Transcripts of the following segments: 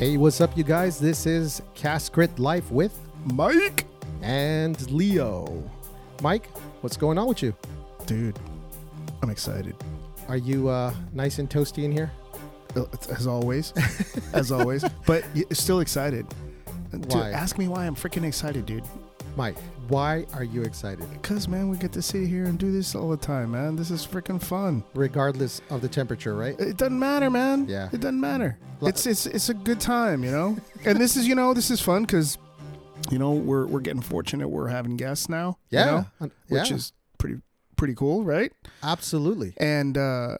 Hey, what's up, you guys? This is Cascade Life with Mike. and Leo. Mike, what's going on with you? Dude, I'm excited. Are you uh, nice and toasty in here? Uh, As always. As always. But still excited. Dude, Why? ask me why I'm freaking excited, dude. Mike, why are you excited? Because, man, we get to sit here and do this all the time, man. This is freaking fun. Regardless of the temperature, right? It doesn't matter, man. Yeah. It doesn't matter. It's it's it's a good time, you know. and this is, you know, this is fun because, you know, we're we're getting fortunate. We're having guests now. you Yeah, know, uh, which yeah. is pretty pretty cool, right? Absolutely. and uh,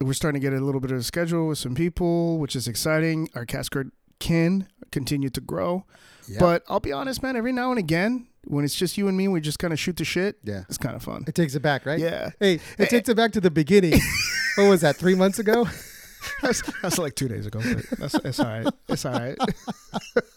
we're starting to get a little bit of a schedule with some people, which is exciting. Our Cascade can continue to grow, Yeah. but I'll be honest, man. Every now and again, when it's just you and me, we just kind of shoot the shit. Yeah. It's kind of fun. It takes it back, right? Yeah, Hey, it takes it back to the beginning. what was that, three months ago? that's, that's like two days ago. But that's it's all right. It's all right.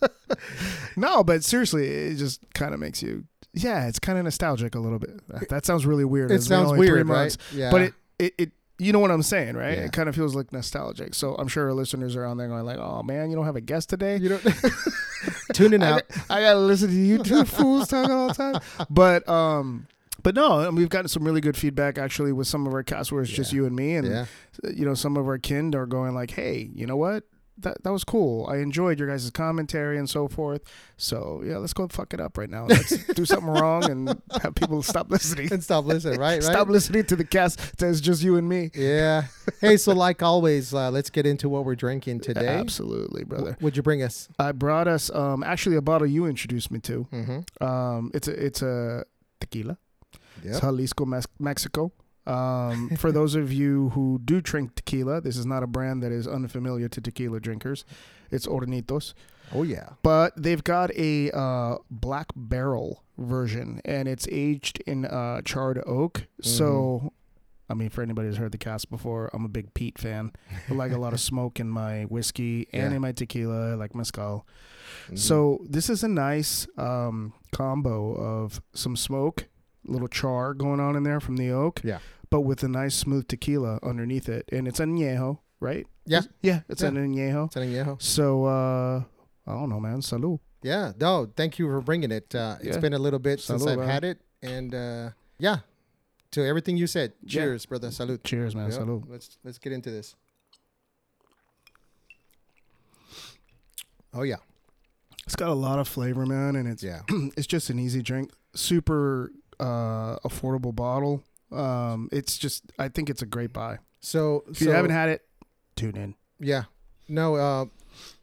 no, but seriously, it just kind of makes you. Yeah, it's kind of nostalgic a little bit. That- sounds really weird. It sounds weird, right? months. Yeah. But it, it, it, you know what I'm saying, right? Yeah. It kind of feels like nostalgic. So I'm sure our listeners are on there going like, "Oh man, you don't have a guest today." you don't tuning I, out. got- I gotta listen to you two fools talking all the time. But um, but no, and we've gotten some really good feedback actually with some of our cast where it's just you and me, and Yeah. you know some of our kind are going like, "Hey, you know what?" That, that was cool. I enjoyed your guys' commentary and so forth. So yeah, let's go fuck it up right now. Let's do something wrong and have people stop listening. And stop listening, right? Right. Stop listening to the cast that's just you and me. Yeah. Hey, so like always, uh, let's get into what we're drinking today. Absolutely, brother. What'd you bring us? I brought us um actually a bottle you introduced me to. Mm-hmm. Um it's a it's a tequila. It's Jalisco, Mex- Mexico. Um, for those of you who do drink tequila, this is not a brand that is unfamiliar to tequila drinkers. It's Hornitos, Oh yeah. but they've got a uh, black barrel version, and it's aged in uh, charred oak. So, I mean, for anybody who's heard the cast before, I'm a big peat fan. I like a lot of smoke in my whiskey and Yeah. in my tequila, I like mezcal. Mhm. So this is a nice um, combo of some smoke, little char going on in there from the oak. Yeah. But with a nice smooth tequila underneath it, and it's añejo, right? Yeah. Yeah, it's Yeah. an añejo. San Diego. So uh, I don't know, man. Salud. Yeah. No, thank you for bringing it. Uh, It's Yeah. been a little bit since Salud, I've man. had it, and uh, yeah, to everything you said. Yeah. Cheers, brother. Salute. Cheers, man. Yep. Salud. Let's let's get into this. Oh yeah. It's got a lot of flavor, man, and it's Yeah. it's just an easy drink. Super uh, affordable bottle. Um, it's just I think it's a great buy. So If you haven't had it, tune in. Yeah. No, uh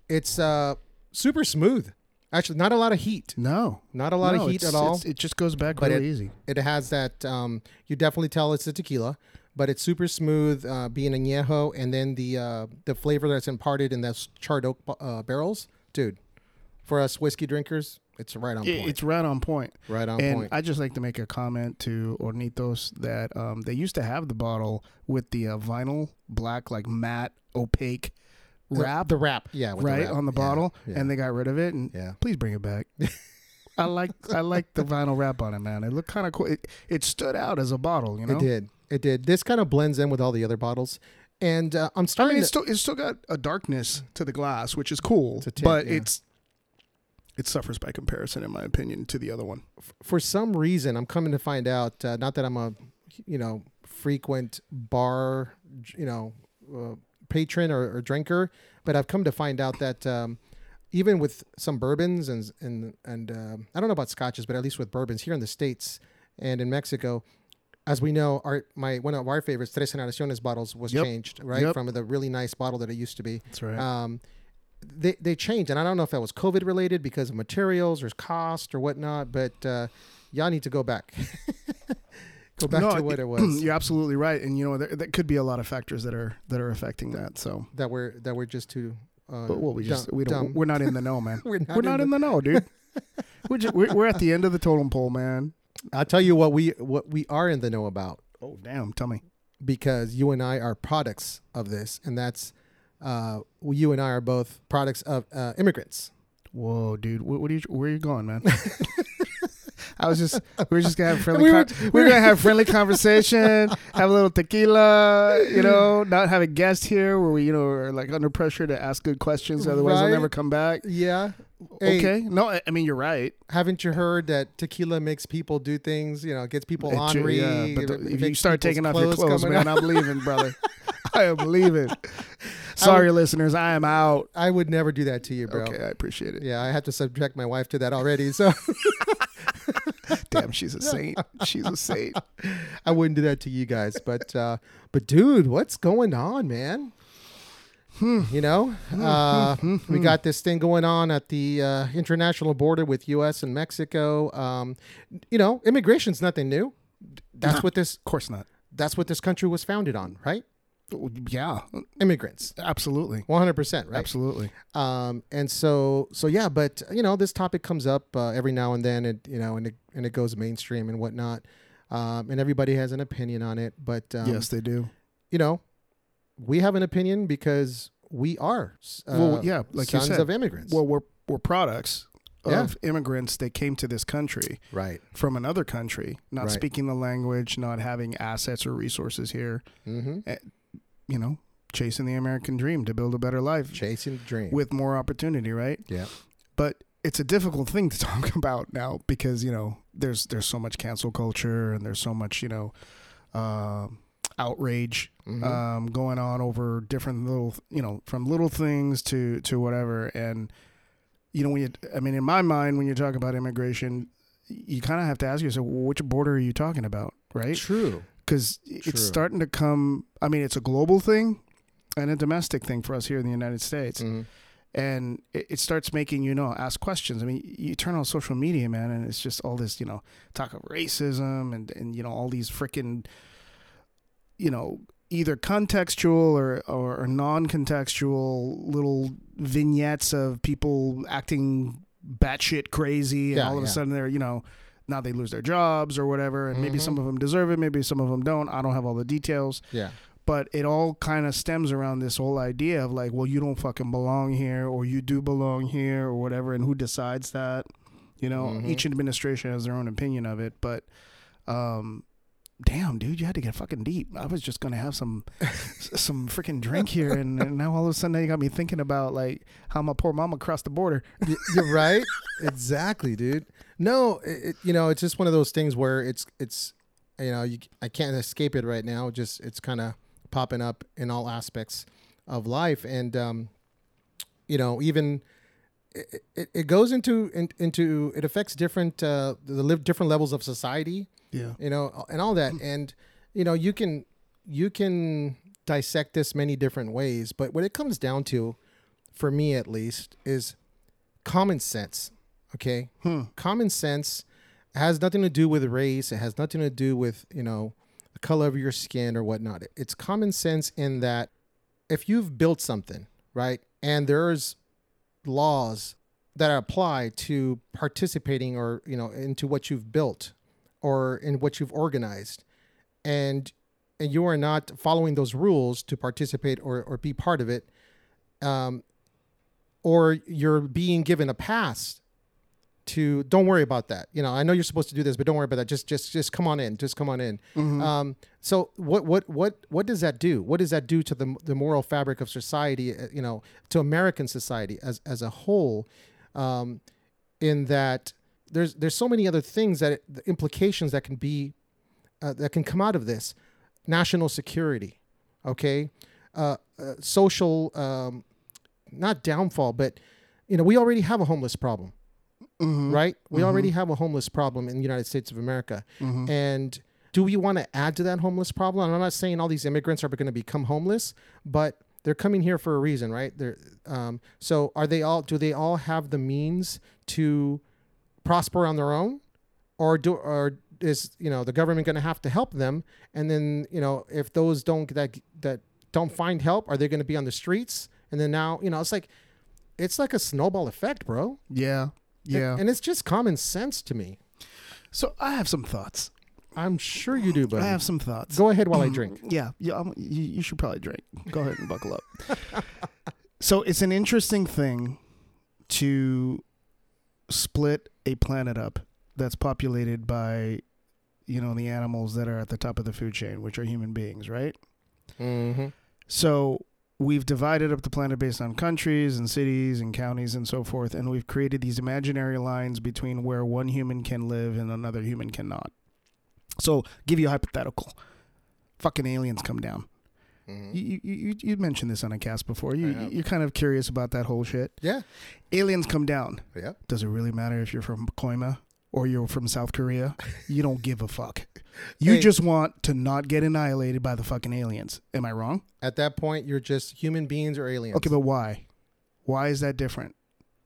it's uh super smooth. Actually, not a lot of heat. No, Not a lot No, of heat at all. It just goes back But really easy. It has that um you definitely tell it's a tequila, but it's super smooth uh being añejo and then the uh the flavor that's imparted in those charred oak uh, barrels. Dude, for us whiskey drinkers, it's right on point. It's right on point. right on and point. I just like to make a comment to Hornitos that um, they used to have the bottle with the uh, vinyl black, like matte, opaque wrap, the wrap, yeah, right wrap. on the bottle, yeah. and they got rid of it. And yeah. please bring it back. I like I like the vinyl wrap on it, man. It looked kind of cool. It, it stood out as a bottle, you know. It did. It did. This kind of blends in with all the other bottles. And uh, I'm I starting mean, it's still it's still got a darkness to the glass, which is cool, tint, but yeah. it's it suffers by comparison, in my opinion, to the other one. for some reason, I'm coming to find out. Uh, not that I'm a, you know, frequent bar, you know, uh, patron or, or drinker, but I've come to find out that um, even with some bourbons and and and um I don't know about scotches, but at least with bourbons here in the states and in Mexico. As we know, our my one of our favorites, Tres Generaciones bottles, was Yep. changed right Yep. from the really nice bottle that it used to be. That's right. Um, they they changed, and I don't know if that was COVID related because of materials or cost or whatnot, but uh, y'all need to go back, go back to what it was You're absolutely right, and you know there, there could be a lot of factors that are that are affecting that. So, that we're that we're just too. Uh, but what we just dumb- we don't dumb. we're not in the know, man. We're we're not in the know, dude. we're, just, we're we're at the end of the totem pole, man. I'll tell you what we what we are in the know about Oh damn! Tell me. because you and I are products of this, and that's uh, you and I are both products of uh, immigrants. Whoa, dude. What, what are you? Where are you going, man? I was just we are just gonna have friendly. We We were- con- we are gonna have friendly conversation, have a little tequila. You know, not have a guest here where we you know are like under pressure to ask good questions. Otherwise, they'll never come back. Yeah. Hey, Okay, no, I- I mean you're right. Haven't you heard that tequila makes people do things? You know, gets people ornery. yeah, but it if you start taking off your clothes, man. I'm leaving, brother. I am leaving. Sorry, listeners, I am out. I would never do that to you, bro. Okay, I appreciate it. Yeah, I have to subject my wife to that already, so Damn, she's a saint. She's a saint. I wouldn't do that to you guys. But uh, but dude, what's going on, man? Hmm. You know, uh, we got this thing going on at the uh, international border with U.S. and Mexico. Um, you know, immigration's nothing new. That's what this Of course not. that's what this country was founded on, right? Yeah, Immigrants, absolutely, one hundred percent, right? absolutely. Um, and so, so yeah, but you know, this topic comes up uh, every now and then, and you know, and it and it goes mainstream and whatnot, um, and everybody has an opinion on it. But um, yes, they do. you know, we have an opinion because we are, uh, Well, yeah, like you sons said. of immigrants. Well, we're we're products Yeah. of immigrants that came to this country right. from another country, not Right. speaking the language, not having assets or resources here. Mm-hmm. You know, chasing the American dream to build a better life Chasing the dream. with more opportunity, right? yeah. but it's a difficult thing to talk about now because you know there's there's so much cancel culture and there's so much you know um outrage Mhm. um, going on over different little you know from little things to to whatever and you know when you I mean in my mind when you talk about immigration you kind of have to ask yourself well, which border are you talking about right True. because it's starting to come I mean it's a global thing and a domestic thing for us here in the United States hmm and it, it starts making you know ask questions. I mean, you turn on social media, man, and it's just all this you know talk of racism and and you know all these freaking you know either contextual or or, or non-contextual little vignettes of people acting batshit crazy, and Yeah, all of a sudden they're you know now they lose their jobs or whatever, and maybe Mhm. some of them deserve it, maybe some of them don't. I don't have all the details Yeah. but it all kind of stems around this whole idea of like, well, you don't fucking belong here, or you do belong here, or whatever, and who decides that? You know, Mhm. each administration has their own opinion of it, but, um, damn, dude, you had to get fucking deep. I was just gonna have some, some freaking drink here, and, and now all of a sudden you got me thinking about like how my poor mama crossed the border. You're right. exactly, dude. No, it, it- you know, it's just one of those things where it's it's you know, you, I can't escape it right now. Just it's kind of popping up in all aspects of life, and um, you know, even it, it, it goes into in, into it affects different uh, the live different levels of society Yeah. you know, and all that. And you know, you can you can dissect this many different ways, but what it comes down to, for me at least, is common sense. Okay, Hmm. common sense has nothing to do with race. It has nothing to do with you know the color of your skin or whatnot. It's common sense in that if you've built something right, and there's laws that apply to participating or you know into what you've built or in what you've organized. And and you are not following those rules to participate or, or be part of it um, or you're being given a pass to don't worry about that. You know i know you're supposed to do this but don't worry about that. Just just just come on in just come on in. Um, so what what what what does that do? What does that do to the, the moral fabric of society uh, you know to american society as as a whole um, in that there's there's so many other things that the implications that can be uh, that can come out of this national security okay uh, uh, social um, not downfall but you know we already have a homeless problem Mhm. right we Mhm. already have a homeless problem in the united states of america Mhm. and do we want to add to that homeless problem? And I'm not saying all these immigrants are going to become homeless, but they're coming here for a reason, right? They're, um, so are they all? Do they all have the means to prosper on their own, or do or is you know the government going to have to help them? And then you know if those don't that that don't find help, are they going to be on the streets? And then now you know it's like it's like a snowball effect, bro. Yeah. Yeah. and it's just common sense to me. so I have some thoughts. I'm sure you do, buddy. I have some thoughts. Go ahead while I mm-hmm. drink. Yeah, yeah. You, you should probably drink. Go ahead and buckle up. so it's an interesting thing to split a planet up that's populated by, you know, the animals that are at the top of the food chain, which are human beings, right? Mm-hmm. So we've divided up the planet based on countries and cities and counties and so forth, and we've created these imaginary lines between where one human can live and another human cannot. So, give you a hypothetical. Fucking aliens come down. Mm-hmm. You you you, you mentioned this on a cast before. You you're kind of curious about that whole shit. Yeah. Aliens come down. Yeah. Does it really matter if you're from Koima or you're from South Korea? You don't give a fuck. You Hey. just want to not get annihilated by the fucking aliens. Am I wrong? At that point, you're just human beings or aliens. Okay, but why? Why is that different?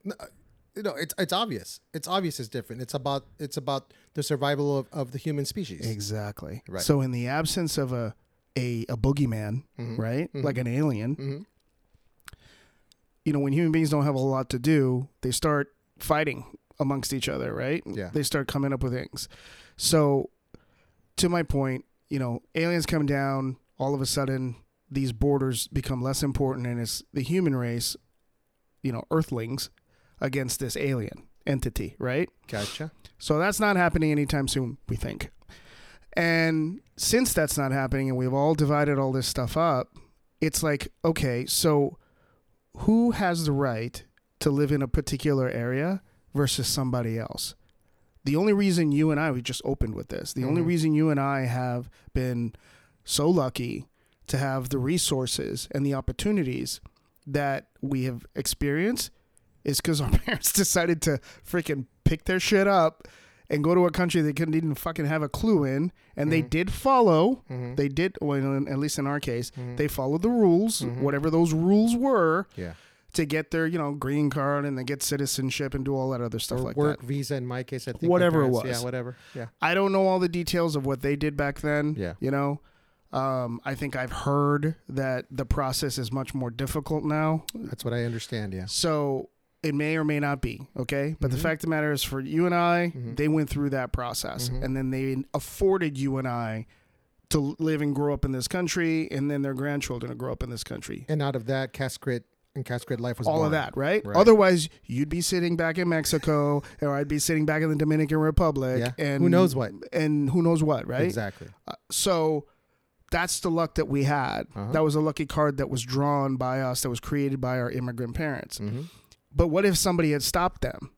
you know, it's it's obvious. It's obvious. It's different. It's about it's about the survival of, of the human species. Exactly. Right. So in the absence of a a, a boogeyman, Mhm. right? Mhm. Like an alien, Mhm. you know, when human beings don't have a lot to do, they start fighting amongst each other, right? Yeah. They start coming up with things. So to my point, you know, aliens come down, all of a sudden these borders become less important and it's the human race, you know, earthlings against this alien entity, right? Gotcha. So that's not happening anytime soon, we think. And since that's not happening and we've all divided all this stuff up, it's like, okay, so who has the right to live in a particular area versus somebody else? The only reason you and I, we just opened with this, the only Mhm. reason you and I have been so lucky to have the resources and the opportunities that we have experienced is because our parents decided to freaking pick their shit up and go to a country they couldn't even fucking have a clue in. And they Mhm. did follow. Mhm. They did, well, in- at least in our case, Mhm. they followed the rules, Mhm. whatever those rules were, Yeah. to get their, you know, green card and they get citizenship and do all that other stuff or like work that. visa in my case. I think Whatever it was. Yeah. Whatever. Yeah. I don't know all the details of what they did back then. Yeah. You know, um, I think I've heard that the process is much more difficult now. That's what I understand. Yeah. So it may or may not be okay. But the Mhm. fact of the matter is, for you and I, Mhm. they went through that process, Mhm. and then they afforded you and I to live and grow up in this country, and then their grandchildren to grow up in this country. And out of that, Cascade and Cascade life was All born. of that, right? Right. Otherwise, you'd be sitting back in Mexico, or I'd be sitting back in the Dominican Republic, Yeah. and Who knows what? and who knows what, right? Exactly. Uh, so that's the luck that we had. Uh-huh. That was a lucky card that was drawn by us, that was created by our immigrant parents. Mm-hmm. But what if somebody had stopped them?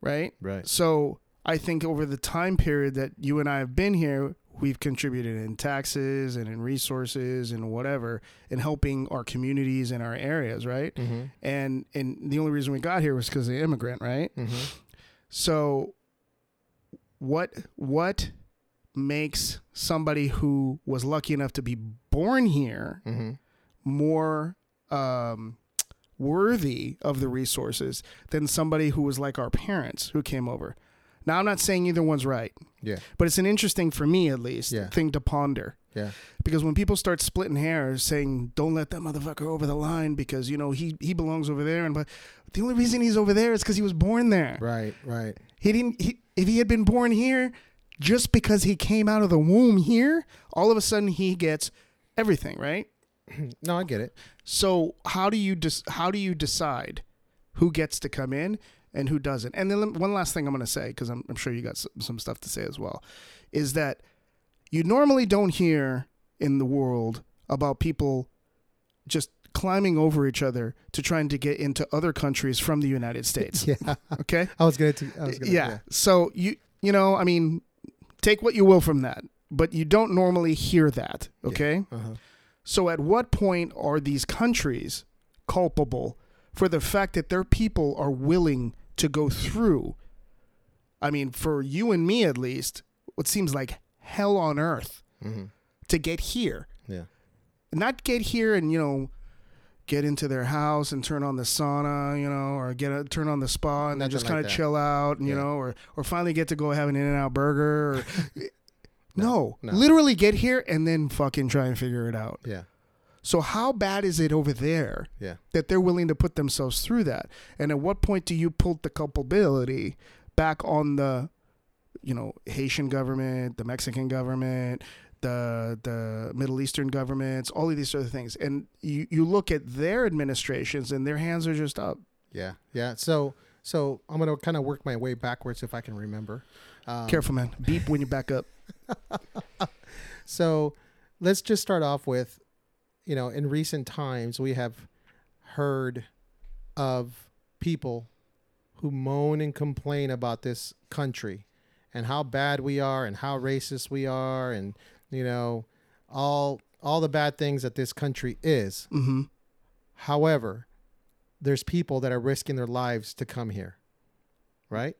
Right? Right. So I think over the time period that you and I have been here, we've contributed in taxes and in resources and whatever in helping our communities and our areas, right? Mm-hmm. And and the only reason we got here was because of the immigrant, right? Mm-hmm. So what what makes somebody who was lucky enough to be born here Mm-hmm. more um, worthy of the resources than somebody who was like our parents who came over. Now, I'm not saying either one's right, Yeah. but it's an interesting, for me at least, Yeah. thing to ponder. Yeah. Because when people start splitting hairs, saying "Don't let that motherfucker over the line," because you know he he belongs over there, and but the only reason he's over there is because he was born there. Right. Right. He didn't. He, if he had been born here, just because he came out of the womb here, all of a sudden he gets everything, right? No, I get it. So how do you dis- how do you decide who gets to come in and who doesn't? And then one last thing I'm going to say because I'm, I'm sure you got some, some stuff to say as well, is that you normally don't hear in the world about people just climbing over each other to trying to get into other countries from the United States. Yeah. Okay. I was gonna. T- I yeah. So you you know I mean, take what you will from that, but you don't normally hear that. Okay. Uh-huh. So, at what point are these countries culpable for the fact that their people are willing to go through? I mean, for you and me at least, what seems like hell on earth Mm-hmm. to get here. Yeah. Not get here and, you know, get into their house and turn on the sauna, you know, or get a, turn on the spa and then just kind of chill out, and, you know, or or finally get to go have an In and Out burger. Or, no, no. literally get here and then fucking try and figure it out. Yeah. So how bad is it over there Yeah. that they're willing to put themselves through that? And at what point do you put the culpability back on the, you know, Haitian government, the Mexican government, the the Middle Eastern governments, all of these sort of things, and you you look at their administrations and their hands are just up. Yeah, yeah. So So I'm gonna kind of work my way backwards if I can remember. Um, Careful, man. Beep when you back up. So let's just start off with, you know, in recent times we have heard of people who moan and complain about this country and how bad we are and how racist we are and you know all all the bad things that this country is. Mm-hmm. However, there's people that are risking their lives to come here. Right?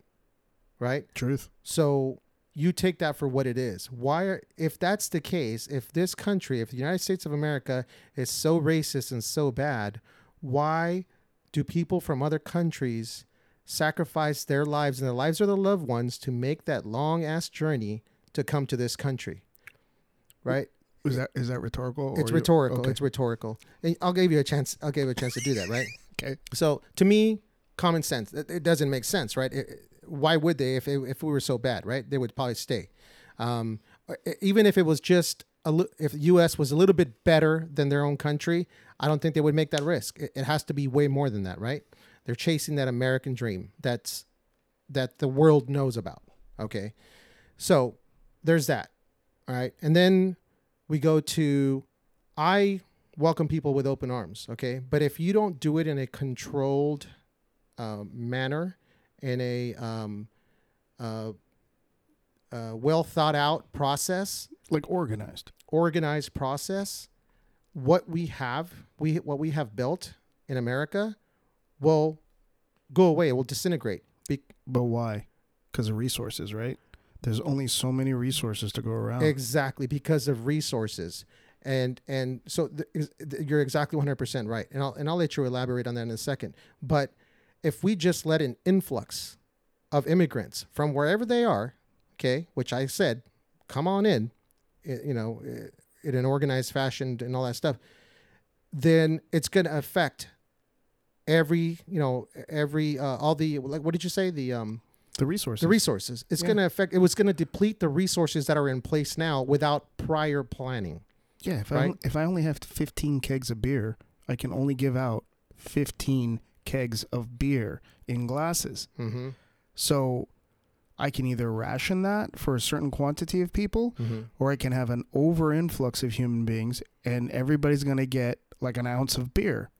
Right? Truth. So you take that for what it is. Why, are, if that's the case, if this country, if the United States of America is so racist and so bad, why do people from other countries sacrifice their lives and the lives of their loved ones to make that long ass journey to come to this country? Right? Is that is that rhetorical? It's rhetorical. okay. It's rhetorical. And I'll give you a chance. I'll give you a chance to do that, right? Okay. So to me, common sense. It, it doesn't make sense, right? It- why would they if if we were so bad, right? They would probably stay. Um, even if it was just a if U.S. was a little bit better than their own country, I don't think they would make that risk. It, it has to be way more than that, right? They're chasing that American dream that's that the world knows about. Okay, so there's that. All right, and then we go to I welcome people with open arms. Okay, but if you don't do it in a controlled uh, manner, in a um, uh, uh, well thought out process, like organized. organized process, what we have, we what we have built in America, will go away. It will disintegrate. Be- But why? Because of resources, right? There's only so many resources to go around. Exactly because of resources, and and so th- you're exactly 100 percent right, and I'll and I'll let you elaborate on that in a second. But if we just let an influx of immigrants from wherever they are, okay, which I said, come on in, you know, in an organized fashion and all that stuff, then it's going to affect every you know every uh, all the like what did you say the um the resources. the resources. It's Yeah. going to affect. It was going to deplete the resources that are in place now without prior planning. yeah. If I right? on- if I only have 15 kegs of beer, I can only give out 15 kegs of beer in glasses. Mm-hmm. So I can either ration that for a certain quantity of people, Mm-hmm. or I can have an over influx of human beings, and everybody's gonna get like an ounce of beer.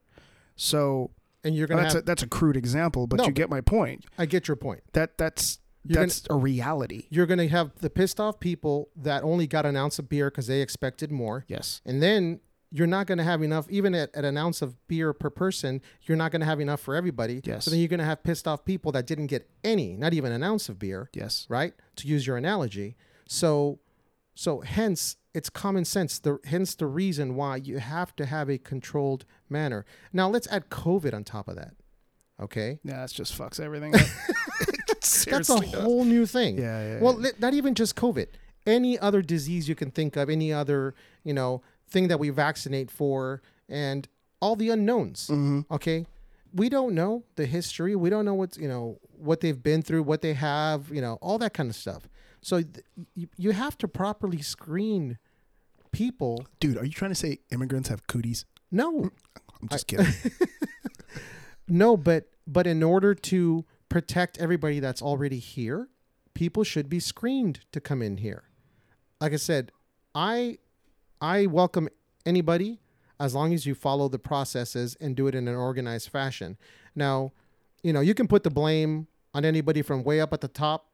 So And you're going to that's have. a, that's a crude example, but No, you get my point. I get your point. That that's You're that's a reality. You're going to have the pissed off people that only got an ounce of beer because they expected more, Yes. and then you're not going to have enough. Even at, at an ounce of beer per person, you're not going to have enough for everybody. Yes. So then you're going to have pissed off people that didn't get any, not even an ounce of beer. Yes. right? To use your analogy. So so hence it's common sense. The hence the reason why you have to have a controlled manner. Now let's add COVID on top of that. Okay? Yeah, that just fucks everything up. That's a whole new thing. Yeah, yeah. Well, yeah. not even just COVID. Any other disease you can think of, any other, you know, thing that we vaccinate for and all the unknowns. Mhm. Okay? We don't know the history. We don't know what's, you know, what they've been through, what they have, you know, all that kind of stuff. So th- you, you have to properly screen people. dude, are you trying to say immigrants have cooties? No, I'm just kidding. no, but but in order to protect everybody that's already here, people should be screened to come in here. Like I said, I I welcome anybody as long as you follow the processes and do it in an organized fashion. Now, you know, you can put the blame on anybody from way up at the top,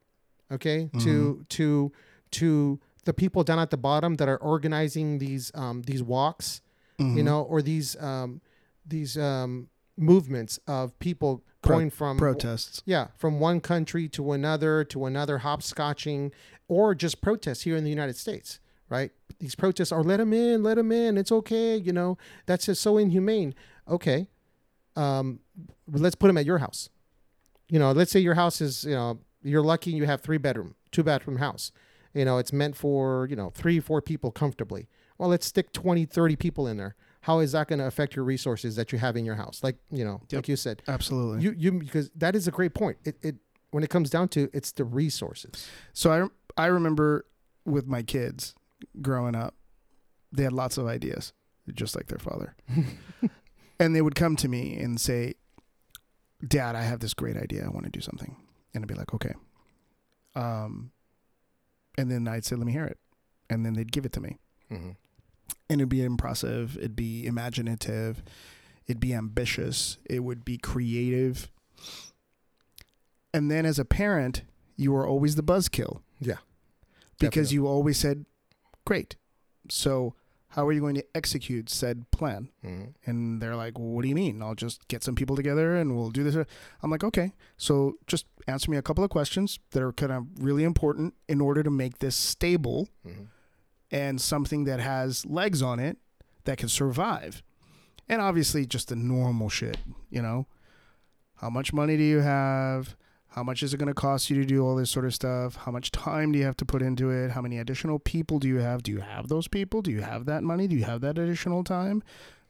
okay, to to to the people down at the bottom that are organizing these um, these walks, you know, or these um, these um, movements of people Pro- going from Protests. yeah, from one country to another to another, hopscotching, or just protests here in the United States, right? These protests are let them in, let them in, it's okay, you know, that's just so inhumane. Okay, um, let's put them at your house. You know, let's say your house is, you know, you're lucky you have three bedroom, two bathroom house. You know, it's meant for, you know, three, four people comfortably. Well, let's stick 20, 30 people in there. How is that going to affect your resources that you have in your house? Like, you know, Yep. like you said, Absolutely. you you because that is a great point. It it when it comes down to it's the resources. So I I remember with my kids growing up, they had lots of ideas, just like their father. and they would come to me and say, Dad, I have this great idea. I want to do something. And I'd be like, okay. Um, and then I'd say, let me hear it. And then they'd give it to me. Mm-hmm. And it'd be impressive. It'd be imaginative. It'd be ambitious. It would be creative. And then as a parent, you were always the buzzkill. Yeah. Because Definitely. you always said, great. So how are you going to execute said plan? Mm-hmm. And they're like, well, what do you mean? I'll just get some people together and we'll do this. I'm like, okay. So just answer me a couple of questions that are kind of really important in order to make this stable Mm-hmm. and something that has legs on it that can survive. And obviously, just the normal shit, you know? How much money do you have? How much is it going to cost you to do all this sort of stuff? How much time do you have to put into it? How many additional people do you have? Do you have those people? Do you have that money? Do you have that additional time?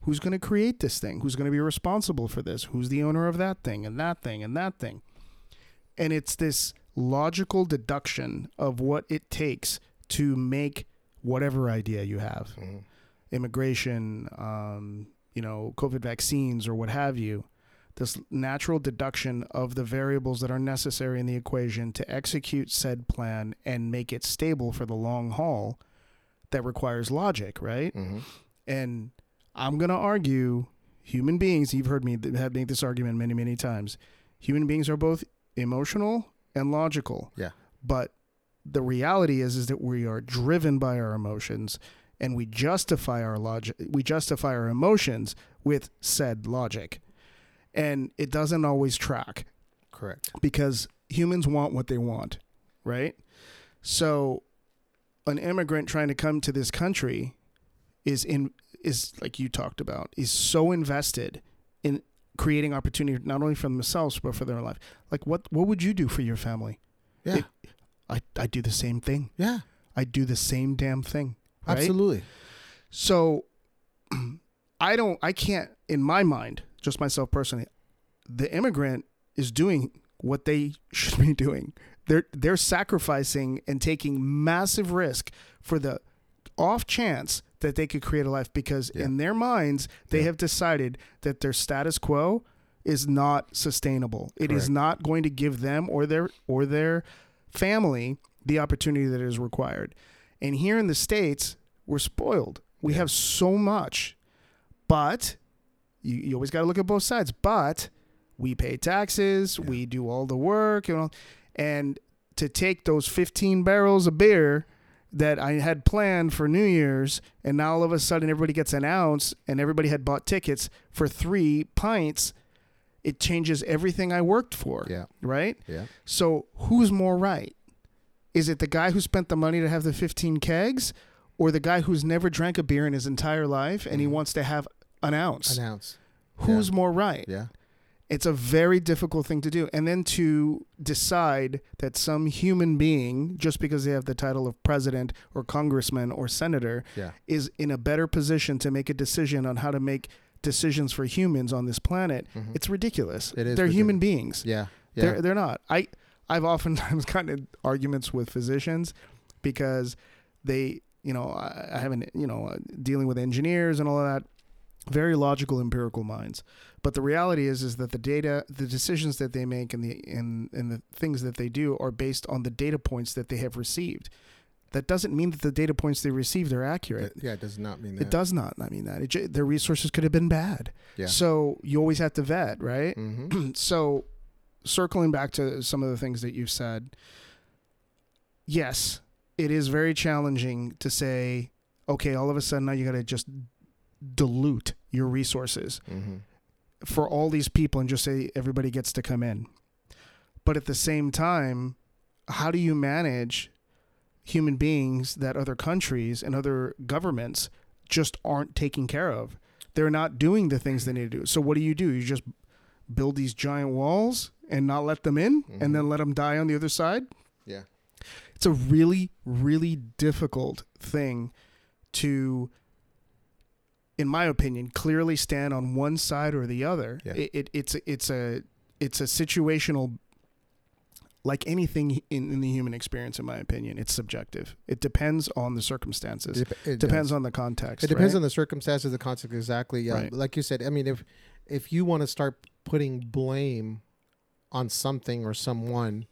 Who's going to create this thing? Who's going to be responsible for this? Who's the owner of that thing and that thing and that thing? And it's this logical deduction of what it takes to make whatever idea you have Mm-hmm. immigration, um, you know, COVID vaccines or what have you, this natural deduction of the variables that are necessary in the equation to execute said plan and make it stable for the long haul that requires logic, right? Mm-hmm. And I'm going to argue human beings, you've heard me have make this argument many, many times. Human beings are both emotional and logical. Yeah. But the reality is is that we are driven by our emotions and we justify our logic we justify our emotions with said logic. And it doesn't always track Correct. because humans want what they want, right? So an immigrant trying to come to this country is in is like you talked about is so invested in creating opportunity not only for themselves but for their life. Like what what would you do for your family? Yeah. It- I I do the same thing. yeah. I do the same damn thing. Right? Absolutely. So I don't I can't in my mind, just myself personally, the immigrant is doing what they should be doing. They're they're sacrificing and taking massive risk for the off chance that they could create a life because Yeah. in their minds they Yeah. have decided that their status quo is not sustainable. It is Correct. not going to give them or their or their family the opportunity that is required. And here in the states, we're spoiled. We Yeah. have so much, but you, you always got to look at both sides. But we pay taxes, we do all the work, you know, and to take those 15 barrels of beer that I had planned for New Year's, and now all of a sudden everybody gets an ounce, and everybody had bought tickets for three pints. It changes everything I worked for, Yeah. right? Yeah. So who's more right? Is it the guy who spent the money to have the 15 kegs or the guy who's never drank a beer in his entire life and he Mhm. wants to have an ounce? Announce. Who's more right? Yeah. It's a very difficult thing to do. And then to decide that some human being, just because they have the title of president or congressman or senator, Yeah. is in a better position to make a decision on how to make decisions for humans on this planet, Mhm. it's ridiculous. It is They're human beings. Yeah. Yeah. They're they're not. I I've oftentimes gotten in arguments with physicians because they, you know, I, I haven't, you know, uh, dealing with engineers and all of that, very logical, empirical minds. But the reality is, is that the data, the decisions that they make, and the and and the things that they do are based on the data points that they have received. That doesn't mean that the data points they received are accurate. It- yeah. It does not mean that. It does not. I mean that it, their resources could have been bad. Yeah. So you always have to vet, right? Mm-hmm. so circling back to some of the things that you've said yes it is very challenging to say okay all of a sudden now you got to just dilute your resources Mm-hmm. for all these people and just say everybody gets to come in but at the same time how do you manage human beings that other countries and other governments just aren't taking care of they're not doing the things they need to do so what do you do you just build these giant walls and not let them in Mhm. and then let them die on the other side Yeah. it's a really really difficult thing to in my opinion clearly stand on one side or the other Yeah. it, it it's it's a it's a situational like anything in, in the human experience in my opinion it's subjective it depends on the circumstances It, it depends does. on the context It depends right? on the circumstances, the context exactly. Um, Right. Like you said, I mean, if if you want to start putting blame on something or someone,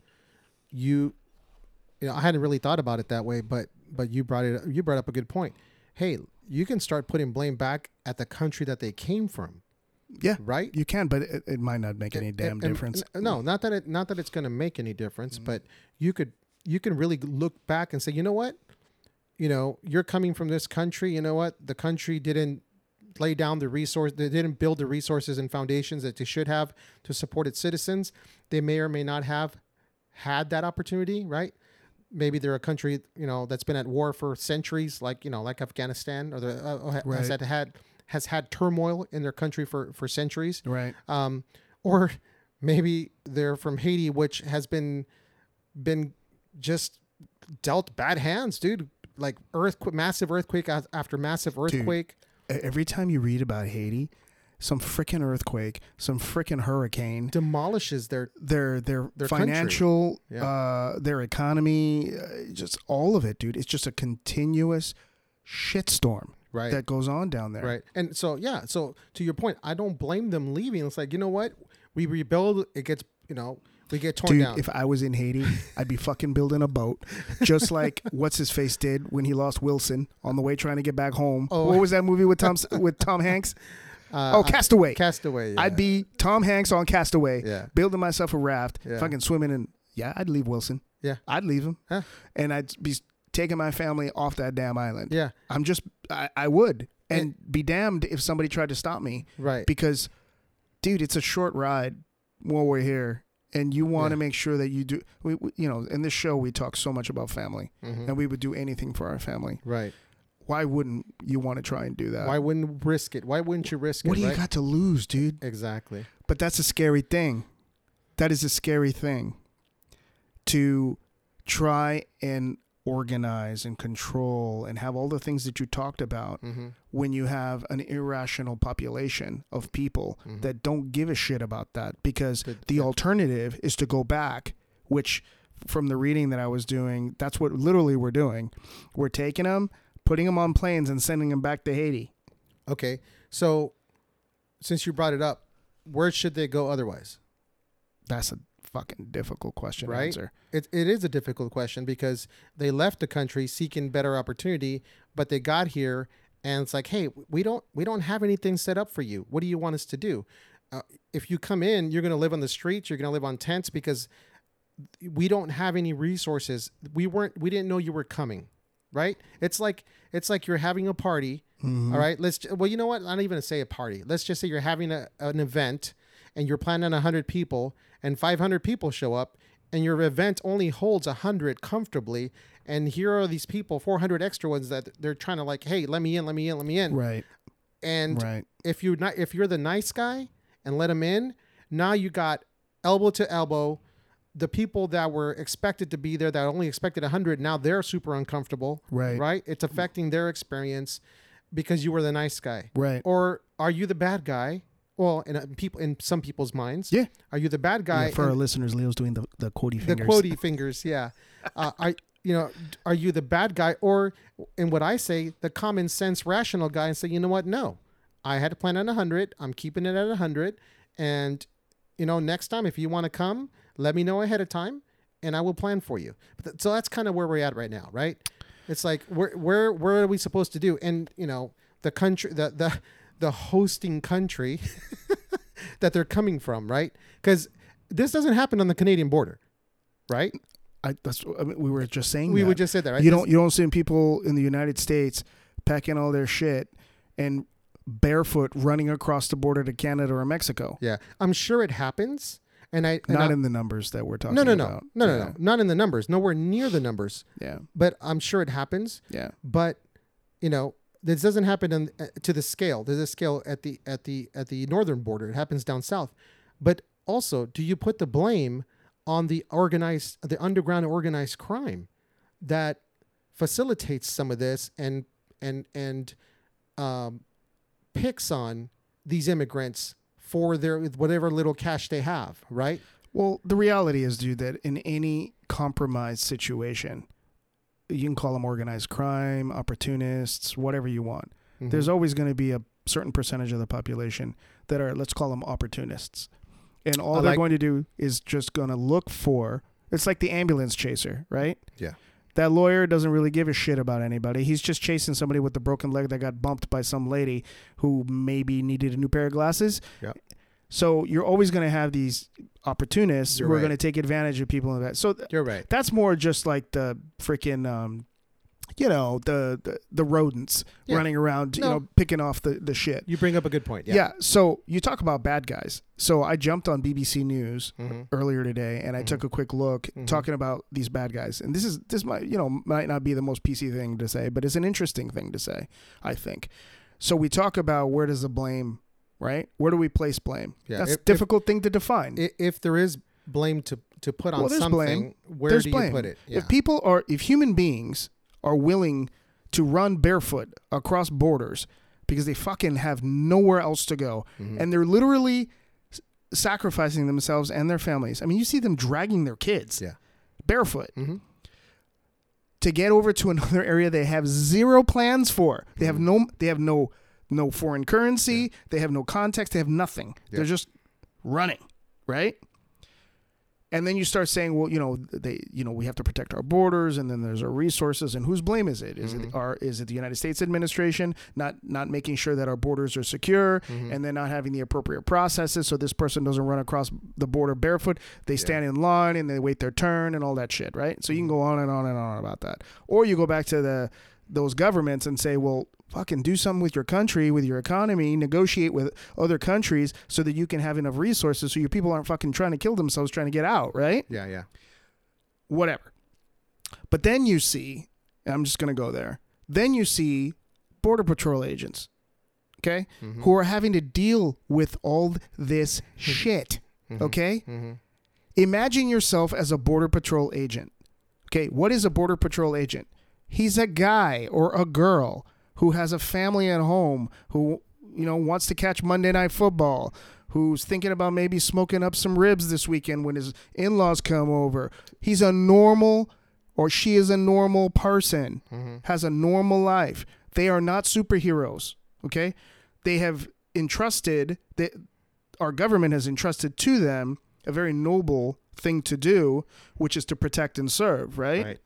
you, you know, I hadn't really thought about it that way, but but you brought it you brought up a good point. Hey, you can start putting blame back at the country that they came from, Yeah, right? you can, but it, it might not make any damn difference. no, not that it not that it's going to make any difference, Mm-hmm. but you could you can really look back and say, you know what, you know, you're coming from this country. You know what, the country didn't lay down the resource, they didn't build the resources and foundations that they should have to support its citizens. They may or may not have had that opportunity, right? Maybe they're a country, you know, that's been at war for centuries, like you know, like Afghanistan, or the uh, has Right. had had has had turmoil in their country for for centuries Right. um, or maybe they're from Haiti, which has been been just dealt bad hands, dude. Like earthquake, massive earthquake after massive earthquake. E- Every time you read about Haiti, some freaking earthquake, some freaking hurricane, demolishes their their their, Their financial, Yeah. uh, their economy, uh, just all of it, dude. It's just a continuous shitstorm right, that goes on down there. right. And so yeah, so to your point, I don't blame them leaving. It's like you know what, we rebuild, it gets you know we get torn Dude, down. if I was in Haiti, I'd be fucking building a boat, just like what's his face did when he lost Wilson on the way trying to get back home. Oh. What was that movie with Tom with Tom Hanks? uh, Oh, Castaway. Castaway. Yeah. I'd be Tom Hanks on Castaway, yeah, building myself a raft, Yeah. fucking swimming in. Yeah, I'd leave Wilson. Yeah. I'd leave him, Huh. and I'd be taking my family off that damn island. yeah, I'm just, I, I would, and be damned if somebody tried to stop me right. because, dude, it's a short ride while we're here, and you want to make sure that you do. We, we, you know, in this show we talk so much about family, Mhm. and we would do anything for our family. Right. Why wouldn't you want to try and do that? Why wouldn't risk it? Why wouldn't you risk what it? What do you right? got to lose, dude? Exactly. But that's a scary thing. That is a scary thing to try and organize and control and have all the things that you talked about Mm-hmm. when you have an irrational population of people Mhm. that don't give a shit about that because The- the alternative is to go back which from the reading that I was doing that's what literally we're doing we're taking them putting them on planes and sending them back to Haiti Okay, so since you brought it up, where should they go otherwise? that's a fucking difficult question to Right? answer It, it is a difficult question because they left the country seeking better opportunity, but they got here and it's like, hey, we don't we don't have anything set up for you. What do you want us to do? Uh, if you come in, you're going to live on the streets. You're going to live on tents because we don't have any resources. We weren't. We didn't know you were coming. Right? It's like it's like you're having a party. Mhm. All right. Let's. Well, you know what? I don't even say a party. Let's just say you're having a, an event, and you're planning on hundred people, and 500 people show up, and your event only holds hundred comfortably, and here are these people, 400 extra ones that they're trying to like, hey, let me in, let me in, let me in, right and right if you're not, if you're the nice guy and let them in, now you got elbow to elbow. The people that were expected to be there, that only expected 100, now they're super uncomfortable. Right. Right. It's affecting their experience because you were the nice guy. right Or are you the bad guy? Well, in uh, people in some people's minds, Yeah. Are you the bad guy? Yeah, for and- our listeners, Leo's doing the the quotey fingers the quotey fingers, yeah. Uh, are you know? Are you the bad guy, or in what I say, the common sense, rational guy, and say, you know what? No, I had to plan on hundred. I'm keeping it at hundred, and you know, next time if you want to come, let me know ahead of time, and I will plan for you. But th- so that's kind of where we're at right now, right? It's like where where where are we supposed to do? And you know, the country, the the the hosting country that they're coming from, right? Because this doesn't happen on the Canadian border, right? I, that's I mean, we were just saying We that. would just say that, right? you don't you don't see people in the United States packing all their shit and barefoot running across the border to Canada or Mexico. Yeah, I'm sure it happens, and I and Not I- in the numbers that we're talking about. no, no, no, about. no, no, yeah. no, not in the numbers, nowhere near the numbers, Yeah, but I'm sure it happens. yeah, But you know, this doesn't happen in, uh, to the scale. There's a scale at the at the at the northern border. It happens down south. But also, do you put the blame on the organized, the underground organized crime that facilitates some of this and and and um, picks on these immigrants for their whatever little cash they have, right? Well, the reality is, dude, that in any compromised situation, you can call them organized crime, opportunists, whatever you want. Mhm. There's always going to be a certain percentage of the population that are, let's call them opportunists. and all I they're like- going to do is just going to look for. It's like the ambulance chaser, right? Yeah. That lawyer doesn't really give a shit about anybody. He's just chasing somebody with a broken leg that got bumped by some lady who maybe needed a new pair of glasses. Yeah. So you're always going to have these opportunists You're who are going to take advantage of people in that. So th- You're right. that's more just like the freaking um you know the the, the rodents Yeah. running around you know picking off the the shit You bring up a good point. yeah. Yeah. so you talk about bad guys so i jumped on bbc news hmm earlier today and i Mhm. took a quick look Mhm. talking about these bad guys and this is this might you know might not be the most pc thing to say but it's an interesting thing to say i think so we talk about where does the blame right where do we place blame Yeah. that's If- a difficult thing to define If there is blame to to put on Well, something, blame. where There's do blame. you put it? Yeah. If people are, if human beings are willing to run barefoot across borders because they fucking have nowhere else to go, Mhm. and they're literally s- sacrificing themselves and their families. I mean, you see them dragging their kids Yeah. barefoot Mhm. to get over to another area they have zero plans for. They have Mhm. no, they have no, no foreign currency. They have no context. They have nothing. Yeah. They're just running, right? And then you start saying, well, you know, they, you know, we have to protect our borders, and then there's our resources, and whose blame is it? Is it Mhm. our, is it the United States administration not not making sure that our borders are secure, Mhm. and then not having the appropriate processes so this person doesn't run across the border barefoot? They stand in line and they wait their turn and all that shit, right? So you can go on and on and on about that, or you go back to the those governments and say, well, fucking do something with your country, with your economy, negotiate with other countries so that you can have enough resources so your people aren't fucking trying to kill themselves trying to get out, right? yeah. Yeah. Whatever. But then you see, I'm just going to go there. Then you see border patrol agents, okay, Mhm. who are having to deal with all this shit, Mhm. okay? Mhm. Imagine yourself as a border patrol agent. Okay, what is a border patrol agent? He's a guy or a girl who has a family at home who you know wants to catch Monday night football, who's thinking about maybe smoking up some ribs this weekend when his in-laws come over. He's a normal or she is a normal person, Mhm. has a normal life. They are not superheroes, okay? They have entrusted that our government has entrusted to them a very noble thing to do, which is to protect and serve, right? Right.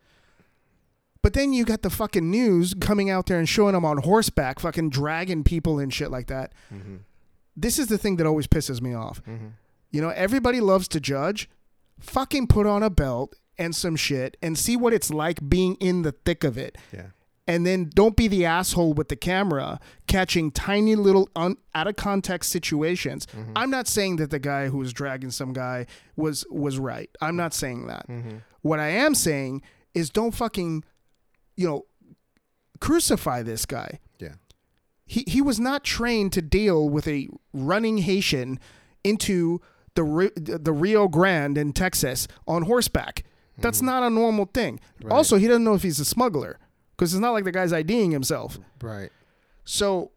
But then you got the fucking news coming out there and showing them on horseback, fucking dragging people and shit like that. Mhm. This is the thing that always pisses me off. Mhm. You know, everybody loves to judge. Fucking put on a belt and some shit and see what it's like being in the thick of it. Yeah. And then don't be the asshole with the camera catching tiny little un- out of context situations. Mm-hmm. I'm not saying that the guy who was dragging some guy was was right. I'm not saying that. Mhm. What I am saying is don't fucking, you know, crucify this guy. Yeah. He he was not trained to deal with a running Haitian into the the Rio Grande in Texas on horseback. That's mm-hmm. not a normal thing. Right. Also, he doesn't know if he's a smuggler because it's not like the guy's IDing himself. Right. So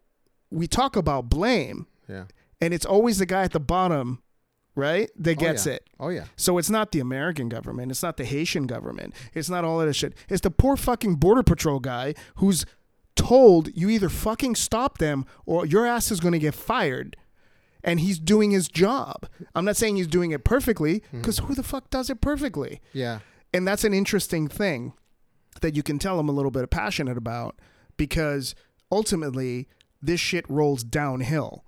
we talk about blame, Yeah. and it's always the guy at the bottom, right, that Oh, gets yeah. it. Oh yeah. So it's not the American government. It's not the Haitian government. It's not all of this shit. It's the poor fucking border patrol guy who's told you either fucking stop them or your ass is going to get fired. And he's doing his job. I'm not saying he's doing it perfectly mm-hmm. because who the fuck does it perfectly? Yeah. And that's an interesting thing that you can tell I'm a little bit passionate about because ultimately this shit rolls downhill.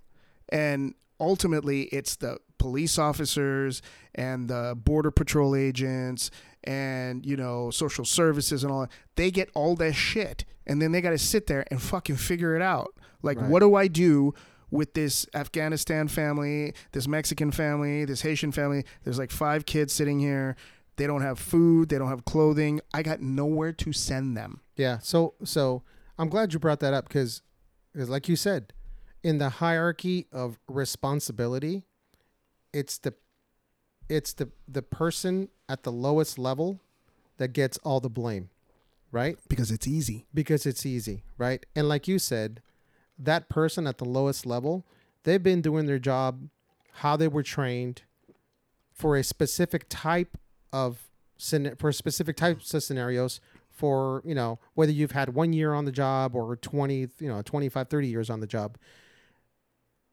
And ultimately it's the police officers and the border patrol agents and you know social services and all that. They get all that shit and then they got to sit there and fucking figure it out. Like Right. what do I do with this Afghanistan family, this Mexican family, this Haitian family? There's like five kids sitting here. They don't have food, they don't have clothing. I got nowhere to send them. Yeah. So so I'm glad you brought that up because because like you said, in the hierarchy of responsibility, it's the it's the the person at the lowest level that gets all the blame, right? Because it's easy. Because it's easy, right? And like you said, that person at the lowest level, they've been doing their job how they were trained for a specific type of for specific types of scenarios for you know whether you've had one year on the job or 20 you know 25 30 years on the job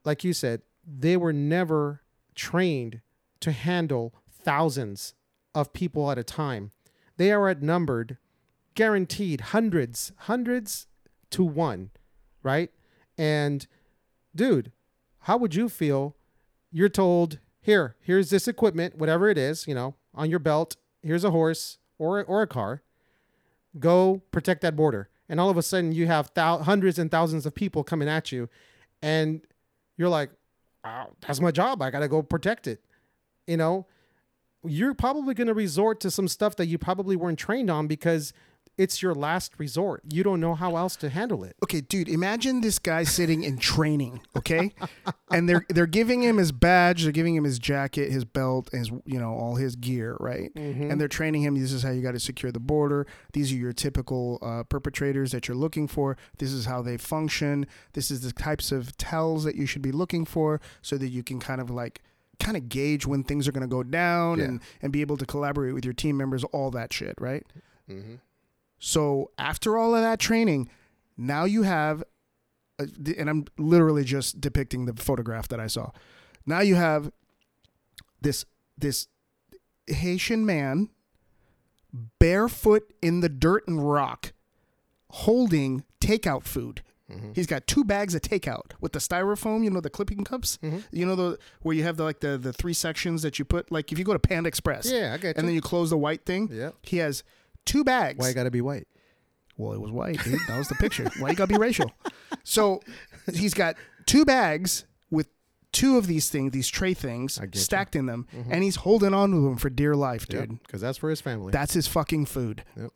like you said they were never trained to handle thousands of people at a time. They are outnumbered, guaranteed hundreds, hundreds to one, right? And dude, how would you feel? You're told, here, here's this equipment, whatever it is, you know, on your belt. Here's a horse or or a car. Go protect that border. And all of a sudden, you have thou- hundreds and thousands of people coming at you, and you're like, that's my job. I got to go protect it. You know, you're probably going to resort to some stuff that you probably weren't trained on because it's your last resort. You don't know how else to handle it. Okay, dude, imagine this guy sitting in training, okay? and they're they're giving him his badge, they're giving him his jacket, his belt, his you know, all his gear, right? And they're training him this is how you got to secure the border. These are your typical uh, perpetrators that you're looking for. This is how they function. This is the types of tells that you should be looking for so that you can kind of like kind of gauge when things are going to go down Yeah. and and be able to collaborate with your team members, all that shit, right? Mm-hmm. So after all of that training, now you have, uh, and I'm literally just depicting the photograph that I saw. Now you have this this Haitian man barefoot in the dirt and rock, holding takeout food. Mm-hmm. He's got two bags of takeout with the styrofoam, you know, the clipping cups. Mhm. You know the where you have the like the the three sections that you put like if you go to Panda Express Yeah, I get and then you close the white thing. yeah. He has two bags. Why I got to be white? Well, it was white, dude. That was the picture. Why you gotta be racial? So he's got two bags with two of these things, these tray things, get you. stacked in them, and he's holding on to them for dear life, dude. Because that's for his family. That's his fucking food. Yep.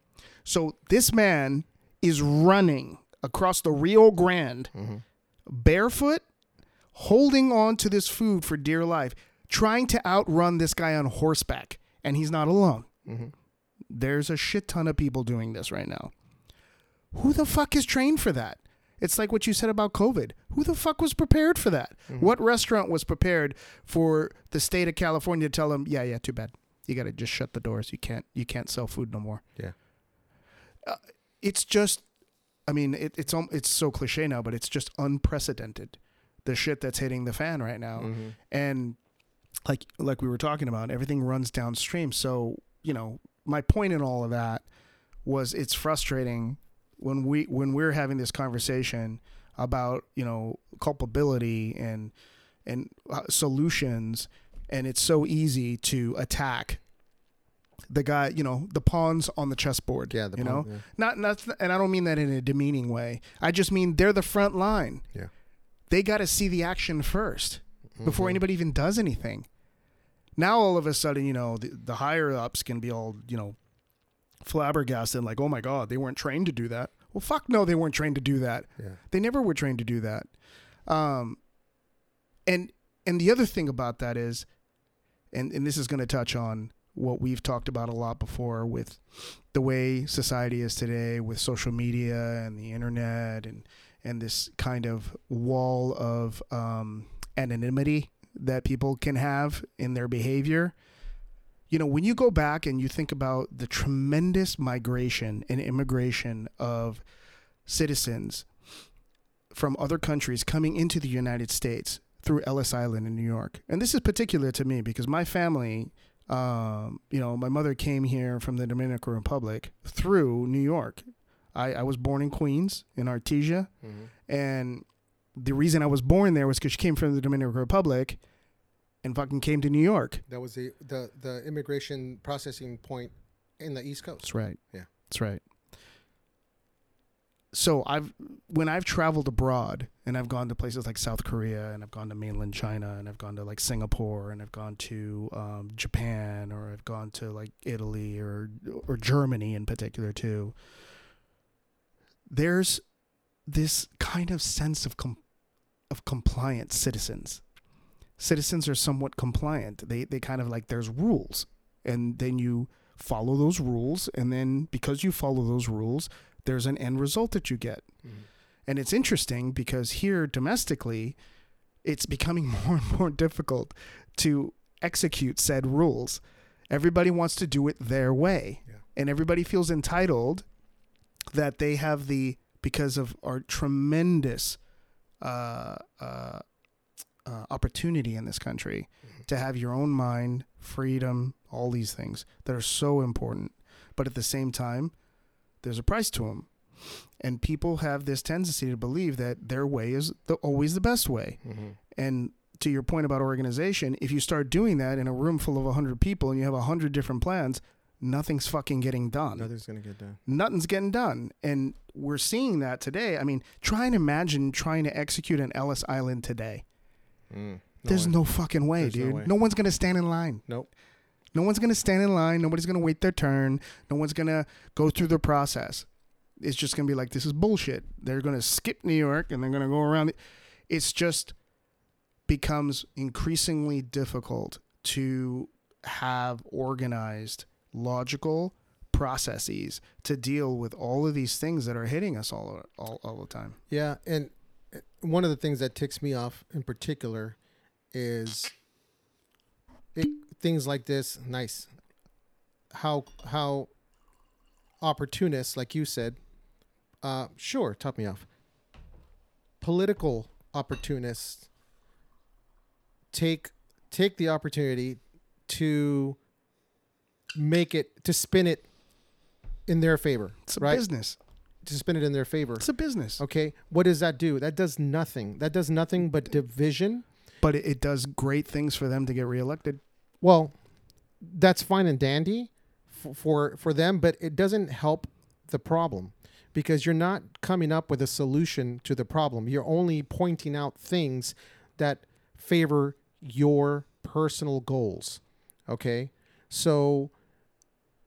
So this man is running across the Rio Grande, Mhm. barefoot, holding on to this food for dear life, trying to outrun this guy on horseback, and he's not alone. Mhm. There's a shit ton of people doing this right now. Who the fuck is trained for that? It's like what you said about COVID. Who the fuck was prepared for that? What restaurant was prepared for the state of California to tell them, "Yeah, yeah, too bad. You got to just shut the doors. You can't you can't sell food no more." Yeah. Uh, it's just I mean, it, it's it's so cliche now, but it's just unprecedented. The shit that's hitting the fan right now Mhm. and like like we were talking about everything runs downstream so you know my point in all of that was it's frustrating when we when we're having this conversation about you know culpability and and uh, solutions and it's so easy to attack the guy you know the pawns on the chessboard Yeah, the you pawn- know yeah. not not and I don't mean that in a demeaning way I just mean they're the front line Yeah. they got to see the action 1st before Mhm. anybody even does anything. Now all of a sudden, you know, the, the higher ups can be all, you know, flabbergasted, like, oh my God, they weren't trained to do that. Well, fuck no, they weren't trained to do that. Yeah. They never were trained to do that. Um, and and the other thing about that is, and and this is going to touch on what we've talked about a lot before with the way society is today, with social media and the internet, and and this kind of wall of um, anonymity that people can have in their behavior. You know, when you go back and you think about the tremendous migration and immigration of citizens from other countries coming into the United States through Ellis Island in New York. And this is particular to me because my family, um, you know, my mother came here from the Dominican Republic through New York. I, I was born in Queens, in Astoria. Mhm. And the reason I was born there was because she came from the Dominican Republic and fucking came to New York. That was the, the the immigration processing point in the East Coast. That's right. Yeah. That's right. So I've when I've traveled abroad and I've gone to places like South Korea and I've gone to mainland China and I've gone to like Singapore and I've gone to um, Japan or I've gone to like Italy or or Germany in particular too. There's this kind of sense of com- of compliant citizens. Citizens are somewhat compliant. They they kind of like there's rules and then you follow those rules and then because you follow those rules there's an end result that you get Mhm. and it's interesting because here domestically it's becoming more and more difficult to execute said rules everybody wants to do it their way Yeah. and everybody feels entitled that they have the because of our tremendous uh, uh, uh, opportunity in this country to have your own mind, freedom, all these things that are so important. But at the same time, there's a price to them. And people have this tendency to believe that their way is the, always the best way. Mm-hmm. And to your point about organization, if you start doing that in a room full of 100 people and you have 100 different plans, nothing's fucking getting done. Nothing's gonna get done. Nothing's getting done. And we're seeing that today. I mean, try and imagine trying to execute an Ellis Island today. Mm. There's way. no fucking way, There's no dude. way. no one's going to stand in line. Nope. No one's going to stand in line. Nobody's going to wait their turn. No one's going to go through the process. It's just going to be like, this is bullshit. They're going to skip New York and they're going to go around. it. It's just becomes increasingly difficult to have organized, logical processes to deal with all of these things that are hitting us all, all, all the time. Yeah, and one of the things that ticks me off in particular is it, things like this. Nice, how how opportunists, like you said, uh, sure, top me off. Political opportunists take take the opportunity to make it to spin it in their favor, It's a right? business. To spin it in their favor. It's a business. Okay, what does that do? That does nothing. That does nothing but division. But it, it does great things for them to get reelected. Well, that's fine and dandy for, for for them, but it doesn't help the problem because you're not coming up with a solution to the problem. You're only pointing out things that favor your personal goals. Okay? So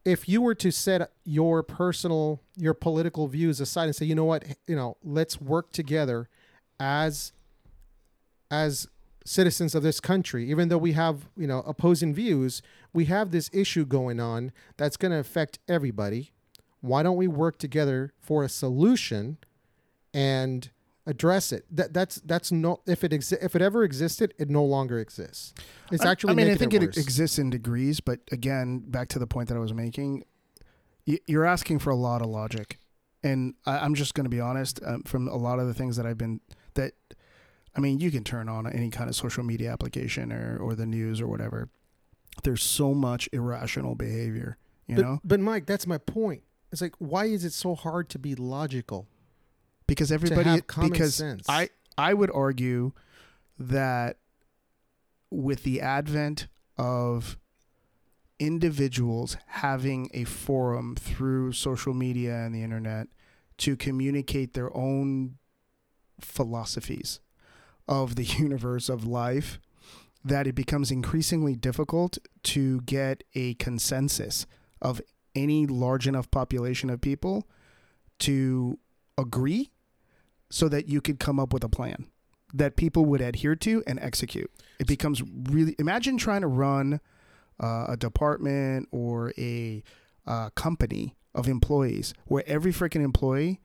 if you were to set your personal your political views aside and say, "You know what? You know, let's work together as as citizens of this country, even though we have, you know, opposing views, we have this issue going on that's going to affect everybody. Why don't we work together for a solution and address it? That that's that's no if it exi- if it ever existed, it no longer exists. It's I- actually I mean, I think it, it, exists in degrees, but again, back to the point that I was making, you're asking for a lot of logic, and I, I'm just going to be honest. Um, from a lot of the things that I've been that, I mean, you can turn on any kind of social media application or or the news or whatever. There's so much irrational behavior, you but, know, but Mike, that's my point. It's like why is it so hard to be logical? Because everybody because sense. I I would argue that with the advent of individuals having a forum through social media and the internet to communicate their own philosophies of the universe of life that it becomes increasingly difficult to get a consensus of any large enough population of people to agree so that you could come up with a plan that people would adhere to and execute. It becomes really imagine trying to run uh, a department or a uh, company of employees where every freaking employee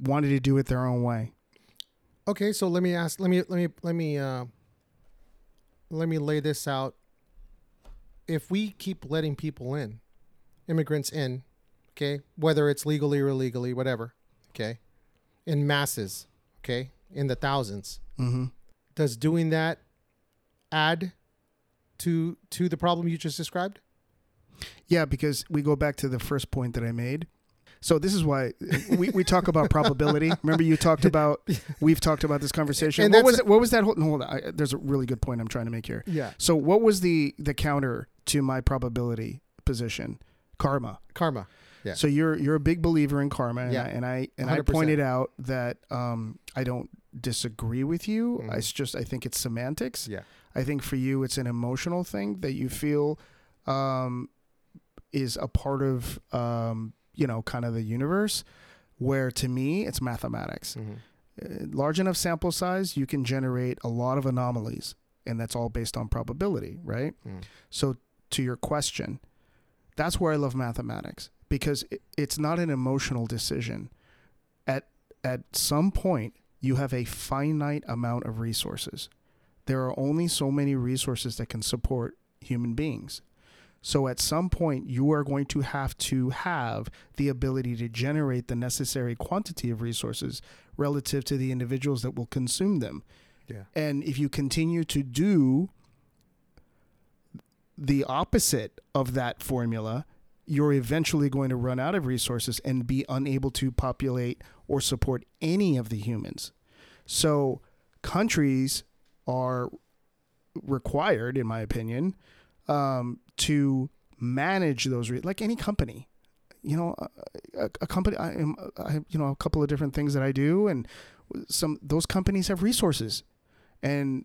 wanted to do it their own way. Okay, so let me ask. Let me let me let me uh, let me lay this out. If we keep letting people in, immigrants in, okay, whether it's legally or illegally, whatever, okay, in masses, okay, in the thousands, Mm-hmm. does doing that add to to the problem you just described? Yeah, because we go back to the first point that I made. So this is why we, we talk about probability. Remember, you talked about we've talked about this conversation. And what was it? What was that? No, hold on. I, there's a really good point I'm trying to make here. Yeah, So what was the the counter to my probability position? Karma. karma. Yeah. So you're you're a big believer in karma, and Yeah. I and I, and I 100%. pointed out that um, I don't disagree with you. Mhm. It's just I think it's semantics. Yeah. I think for you it's an emotional thing that you feel um, is a part of um, you know kind of the universe. Where to me it's mathematics. Mhm. Uh, large enough sample size, you can generate a lot of anomalies, and that's all based on probability, right? Mm. So, to your question, that's where I love mathematics because it, it's not an emotional decision. At at some point, you have a finite amount of resources. There are only so many resources that can support human beings. So at some point, you are going to have to have the ability to generate the necessary quantity of resources relative to the individuals that will consume them. Yeah. And if you continue to do the opposite of that formula, you're eventually going to run out of resources and be unable to populate or support any of the humans. So, countries are required, in my opinion, um, to manage those, re- like any company. You know, a, a, company, I am, I have, you know, a couple of different things that I do, and some those companies have resources, and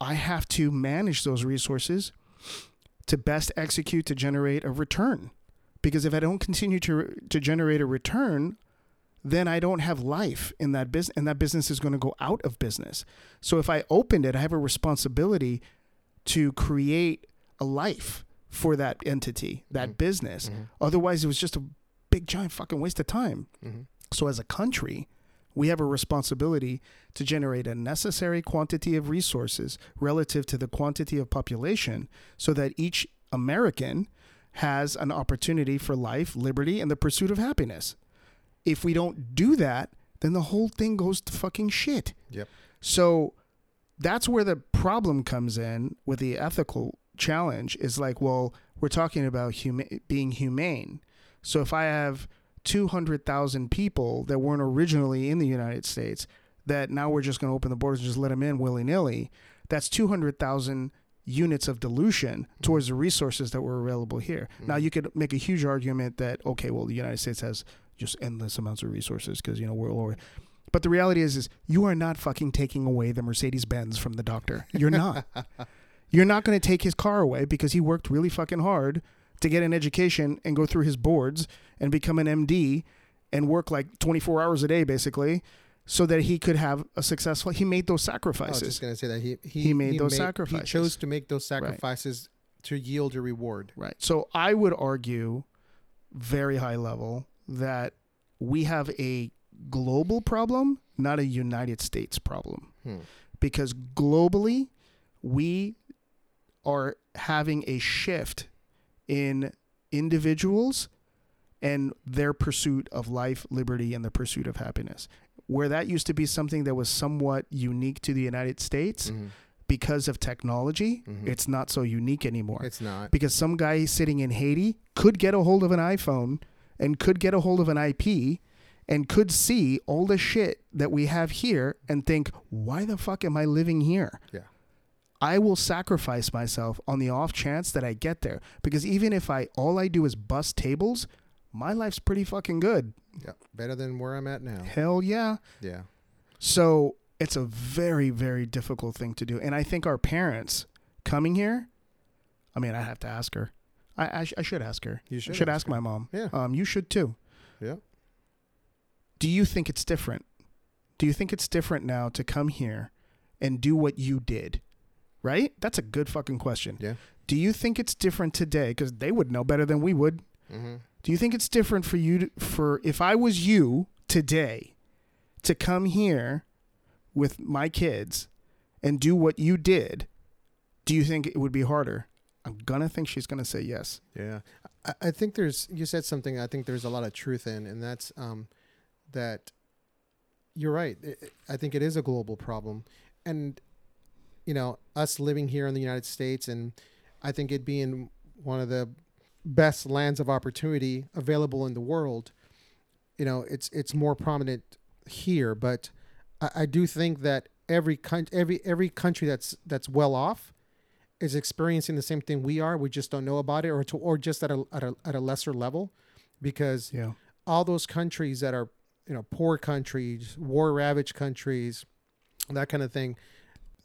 I have to manage those resources to best execute to generate a return. Because if I don't continue to to generate a return, then I don't have life in that business, and that business is going to go out of business. So if I opened it, I have a responsibility to create a life for that entity, that Mhm. business. Mhm. Otherwise, it was just a big giant fucking waste of time. Mhm. So as a country, we have a responsibility to generate a necessary quantity of resources relative to the quantity of population so that each American has an opportunity for life, liberty, and the pursuit of happiness. If we don't do that, then the whole thing goes to fucking shit. Yep. So that's where the problem comes in with the ethical challenge is like, well, we're talking about huma- being humane. So if I have 200,000 people that weren't originally in the United States that now we're just going to open the borders and just let them in willy nilly, that's 200,000 units of dilution mm-hmm. towards the resources that were available here. Mm-hmm. Now, you could make a huge argument that, okay, well, the United States has just endless amounts of resources because, you know, we're all. But the reality is, is you are not fucking taking away the Mercedes Benz from the doctor. You're not. You're not going to take his car away because he worked really fucking hard to get an education and go through his boards and become an MD and work like 24 hours a day basically so that he could have a successful he made those sacrifices. I was just gonna say that he he, He made those sacrifices. He chose to make those sacrifices to yield a reward. Right. So I would argue very high level that we have a global problem, not a United States problem. Hmm. because globally we are having a shift in individuals and their pursuit of life, liberty, and the pursuit of happiness. Where that used to be something that was somewhat unique to the United States Mhm. because of technology, Mhm. it's not so unique anymore. It's not. because some guy sitting in Haiti could get a hold of an iPhone and could get a hold of an IP and could see all the shit that we have here and think, why the fuck am I living here? Yeah. I will sacrifice myself on the off chance that I get there because even if I all I do is bust tables, my life's pretty fucking good. Yeah, better than where I'm at now. Hell yeah. Yeah. So it's a very, very difficult thing to do. And I think our parents coming here, I mean, I have to ask her. I, I, sh- I should ask her. You should should ask ask my mom. Yeah. Um, you should too. Yeah. Do you think it's different? Do you think it's different now to come here and do what you did? Right? That's a good fucking question. Yeah. Do you think it's different today? Because they would know better than we would. Mm-hmm. Do you think it's different for you to, for if I was you today to come here with my kids and do what you did? Do you think it would be harder? I'm gonna think she's gonna say yes. Yeah, I, I think there's. You said something. I think there's a lot of truth in, and that's um, that. You're right. I- I think it is a global problem, and you know, us living here in the United States, and I think it being one of the best lands of opportunity available in the world. You know, it's it's more prominent here, but I, I do think that every country, every every country that's that's well off is experiencing the same thing we are. We just don't know about it, or to, or just at a, at a at a lesser level, because Yeah. all those countries that are you know poor countries, war ravaged countries, that kind of thing,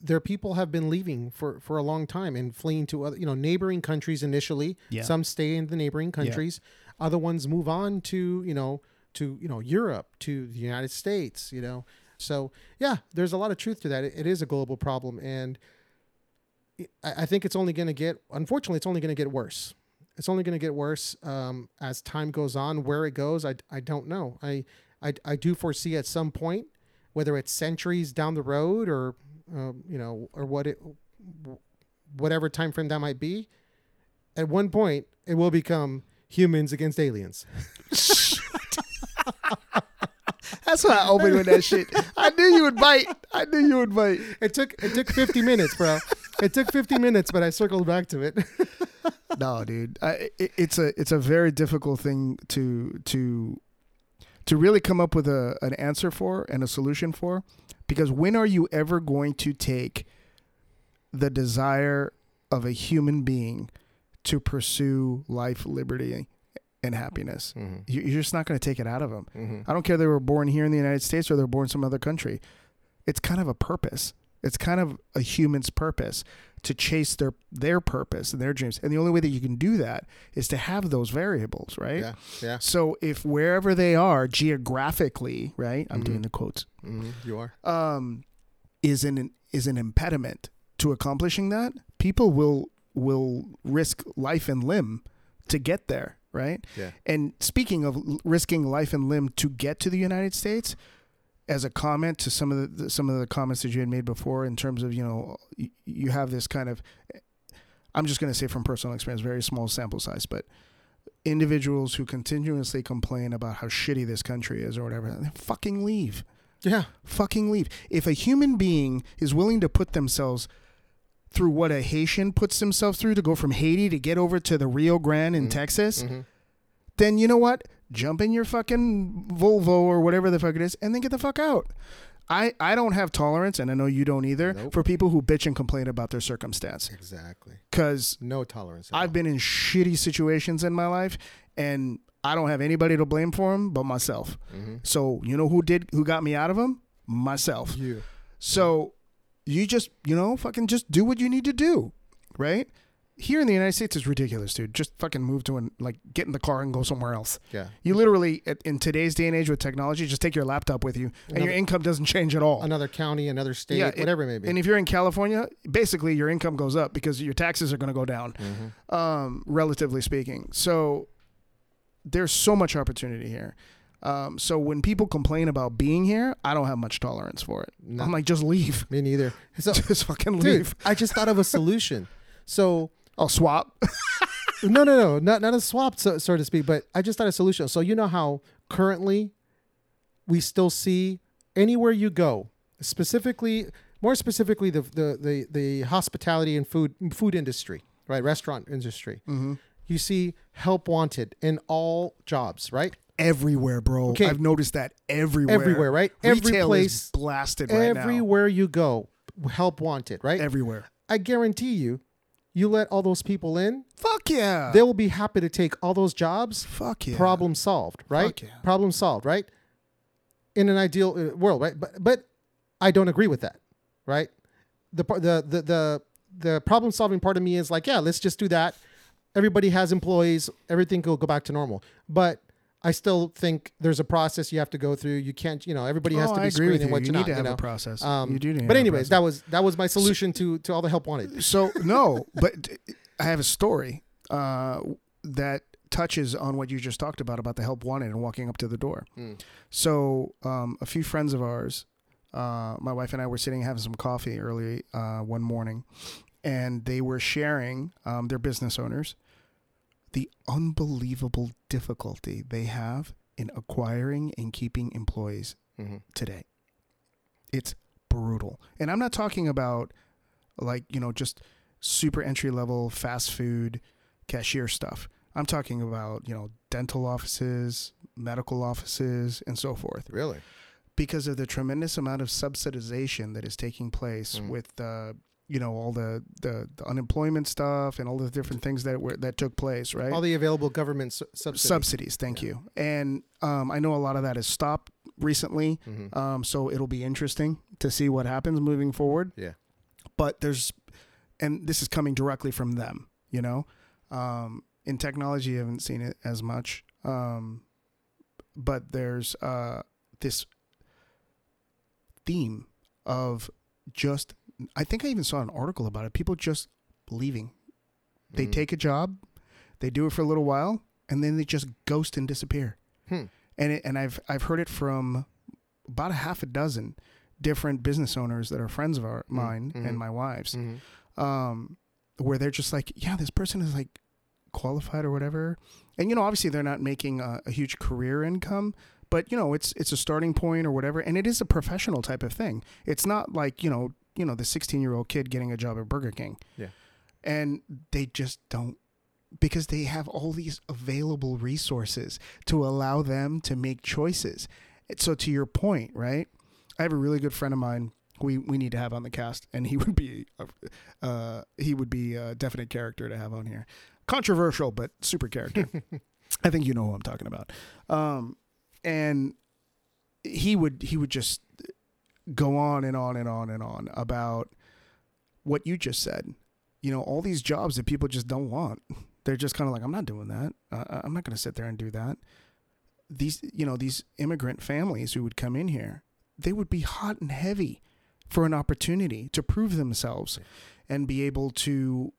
their people have been leaving for for a long time and fleeing to other you know neighboring countries initially. Yeah. Some stay in the neighboring countries. Other ones move on to you know to you know Europe, to the United States. You know, so yeah, there's a lot of truth to that. It, it is a global problem, and I, I think it's only going to get. Unfortunately, it's only going to get worse. It's only going to get worse um, as time goes on. Where it goes, I, I don't know. I, I I do foresee at some point, whether it's centuries down the road or um, you know or what it whatever time frame that might be, at one point it will become humans against aliens. That's why I opened with that shit. I knew you would bite. I knew you would bite. It took it took 50 minutes, bro. It took 50 minutes, but I circled back to it. no, dude. I, it, it's a it's a very difficult thing to to to really come up with a an answer for and a solution for because when are you ever going to take the desire of a human being to pursue life, liberty, and happiness? Mm-hmm. You- You're just not going to take it out of them. Mm-hmm. I don't care if they were born here in the United States or they're born some other country. It's kind of a purpose. It's kind of a human's purpose to chase their their purpose and their dreams. And the only way that you can do that is to have those variables, right? Yeah, yeah. So if wherever they are geographically, right? I'm Mhm. doing the quotes. Mm-hmm. You are. Um, is an is an impediment to accomplishing that. People will will risk life and limb to get there, right? Yeah. And speaking of risking life and limb to get to the United States, as a comment to some of the, some of the comments that you had made before, in terms of you know you, you have this kind of, I'm just going to say from personal experience, very small sample size, but individuals who continuously complain about how shitty this country is or whatever, fucking leave Yeah. fucking leave. If a human being is willing to put themselves through what a Haitian puts himself through to go from Haiti to get over to the Rio Grande in Mhm. Texas, Mm-hmm. then you know what? Jump in your fucking Volvo or whatever the fuck it is and then get the fuck out. I, I don't have tolerance, and I know you don't either, Nope. for people who bitch and complain about their circumstance. Exactly. Because No tolerance. I've all. been in shitty situations in my life, and I don't have anybody to blame for them but myself. Mm-hmm. So you know who did who got me out of them? Myself. You. So you just, you know, fucking just do what you need to do, right? Here in the United States, is ridiculous, dude. Just fucking move to an like get in the car and go somewhere else. Yeah. You literally, at- in today's day and age with technology, just take your laptop with you, and your income doesn't change at all. Another county, another state, Yeah, it- whatever it may be. And if you're in California, basically your income goes up because your taxes are going to go down, mm-hmm. um, relatively speaking. So there's so much opportunity here. Um, so when people complain about being here, I don't have much tolerance for it. No. I'm like, just leave. Me neither. So, just fucking dude, leave. I just thought of a solution. So I'll swap. no, no, no, not not a swap, so, so to speak. But I just thought a solution. So you know how currently we still see anywhere you go, specifically, more specifically, the the the, the hospitality and food food industry, right, restaurant industry. Mm-hmm. You see help wanted in all jobs, right? Everywhere, bro. Okay. I've noticed that everywhere. Everywhere, right? Every Retail place, is blasted right now. everywhere you go, help wanted, right? Everywhere. I guarantee you, you let all those people in, Fuck yeah. they will be happy to take all those jobs. Fuck yeah. Problem solved, right? Fuck yeah. Problem solved, right? In an ideal uh, world, right? But but I don't agree with that, right? The the the the the problem solving part of me is like, yeah, let's just do that. Everybody has employees, everything will go back to normal. But I still think there's a process you have to go through. You can't, you know, everybody has Oh, to I be agree with screening you. what You you're need not, to you have know. a process. Um, you do need but anyways, that was that was my solution to to all the help wanted. So no, but I have a story uh, that touches on what you just talked about about the help wanted and walking up to the door. Hmm. So um, a few friends of ours, uh, my wife and I were sitting having some coffee early uh, one morning, and they were sharing um, their business owners the unbelievable difficulty they have in acquiring and keeping employees Mm-hmm. today. It's brutal. And I'm not talking about like, you know, just super entry level fast food cashier stuff. I'm talking about, you know, dental offices, medical offices, and so forth. Really? Because of the tremendous amount of subsidization that is taking place Mm. with uh you know all the, the the unemployment stuff and all the different things that were that took place, right? All the available government su- subsidies. subsidies. Thank Yeah. you. And um, I know a lot of that has stopped recently. Mhm. Um, so it'll be interesting to see what happens moving forward. Yeah. But there's, and this is coming directly from them, you know. Um, in technology, I haven't seen it as much. Um, but there's uh, this theme of just, I think I even saw an article about it. People just leaving. They Mhm. take a job, they do it for a little while, and then they just ghost and disappear Hmm. and it, and I've I've heard it from about a half a dozen different business owners that are friends of our mine mhm. and my wife's, Mhm. um, where they're just like, yeah, this person is like qualified or whatever, and you know, obviously they're not making a, a huge career income, but you know it's it's a starting point or whatever and it is a professional type of thing it's not like you know you know the 16 year old kid getting a job at burger king. Yeah. and they just don't because they have all these available resources to allow them to make choices. So to your point right i have a really good friend of mine we we need to have on the cast and he would be a- uh he would be a definite character to have on here. Controversial but super character. I think you know who i'm talking about. Um and he would he would just go on and on and on and on about what you just said you know all these jobs that people just don't want they're just kind of like i'm not doing that uh, i'm not going to sit there and do that these you know these immigrant families who would come in here they would be hot and heavy for an opportunity to prove themselves and be able to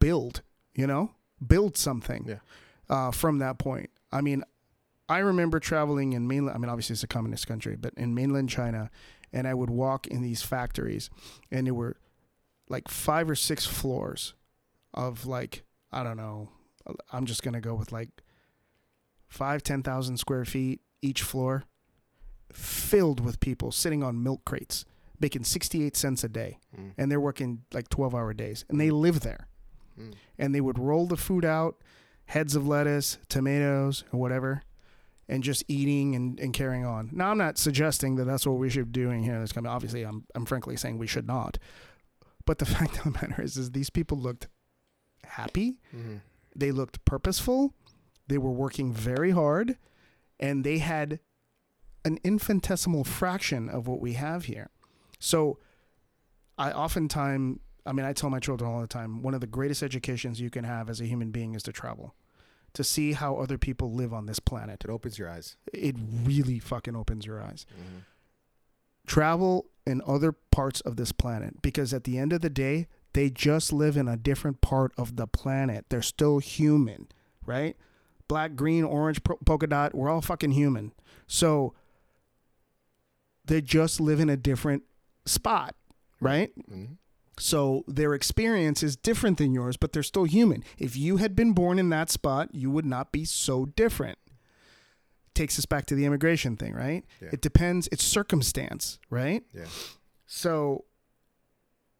build you know build something Yeah. uh, from that point i mean I remember traveling in mainland. I mean, obviously it's a communist country, but in mainland China, and I would walk in these factories, and there were like five or six floors of like I don't know. I'm just gonna go with like five, ten thousand square feet each floor, filled with people sitting on milk crates, making sixty-eight cents a day, Mm. and they're working like twelve-hour days, and they live there Mm. and they would roll the food out, heads of lettuce, tomatoes, or whatever, and just eating and, and carrying on. Now, I'm not suggesting that that's what we should be doing here this company. Obviously, I'm, I'm frankly saying we should not. But the fact of the matter is, is these people looked happy. Mhm. They looked purposeful. They were working very hard, and they had an infinitesimal fraction of what we have here. So, I oftentimes, I mean, I tell my children all the time, one of the greatest educations you can have as a human being is to travel, to see how other people live on this planet. It opens your eyes. It really fucking opens your eyes. Mhm. Travel in other parts of this planet because at the end of the day, they just live in a different part of the planet. They're still human, right? Black, green, orange, po- polka dot, we're all fucking human. So they just live in a different spot, right? Mhm. So their experience is different than yours, but they're still human. If you had been born in that spot, you would not be so different. Takes us back to the immigration thing, right? Yeah. It depends, it's circumstance, right? Yeah. So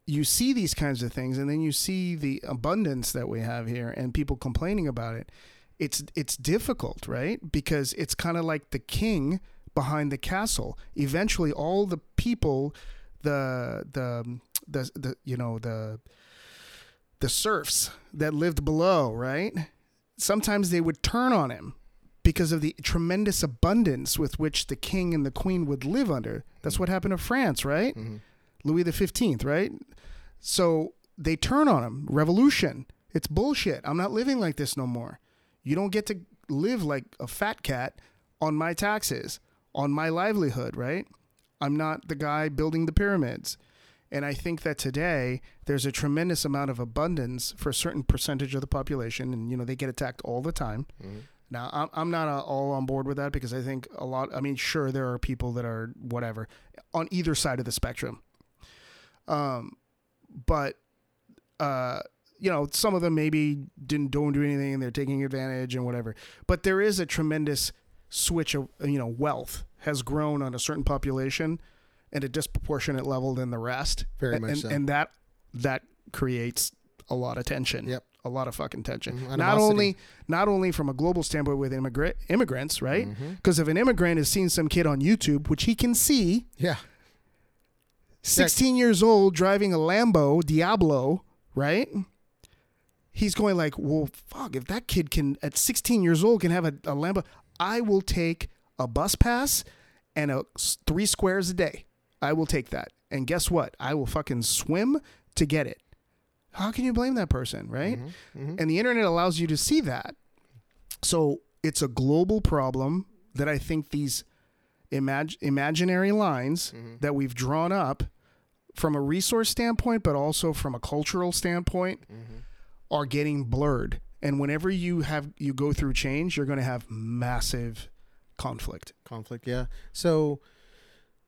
you see these kinds of things and then you see the abundance that we have here and people complaining about it. It's it's difficult, right? Because it's kind of like the king behind the castle. Eventually all the people the the the, the you know the the serfs that lived below, right? Sometimes they would turn on him because of the tremendous abundance with which the king and the queen would live under. That's what happened to France, right? Mhm. Louis the 15th, right? So they turn on him. Revolution. It's bullshit. I'm not living like this no more. You don't get to live like a fat cat on my taxes, on my livelihood, right? I'm not the guy building the pyramids. And I think that today there's a tremendous amount of abundance for a certain percentage of the population, and you know they get attacked all the time. Mhm. Now I'm I'm not uh, all on board with that because I think a lot. I mean, sure there are people that are whatever on either side of the spectrum. Um, but uh, you know, some of them maybe didn't don't do anything and they're taking advantage and whatever. But there is a tremendous switch of you know wealth has grown on a certain population at a disproportionate level than the rest. Very and, much so. and that that creates a lot of tension. Yep. A lot of fucking tension. Mhm. Not only not only from a global standpoint with immigrant immigrants, right? Mhm. Because if an immigrant has seen some kid on YouTube, which he can see, Yeah. 16 years old driving a Lambo Diablo, right? He's going like, well, fuck, if that kid can, at 16 years old, can have a, a Lambo, I will take a bus pass and a three squares a day. I will take that. And guess what? I will fucking swim to get it. How can you blame that person, right? Mhm. Mhm. And the internet allows you to see that. So it's a global problem that I think these imag- imaginary lines Mhm. that we've drawn up from a resource standpoint, but also from a cultural standpoint, Mhm. are getting blurred. And whenever you have you go through change, you're going to have massive conflict. conflict yeah so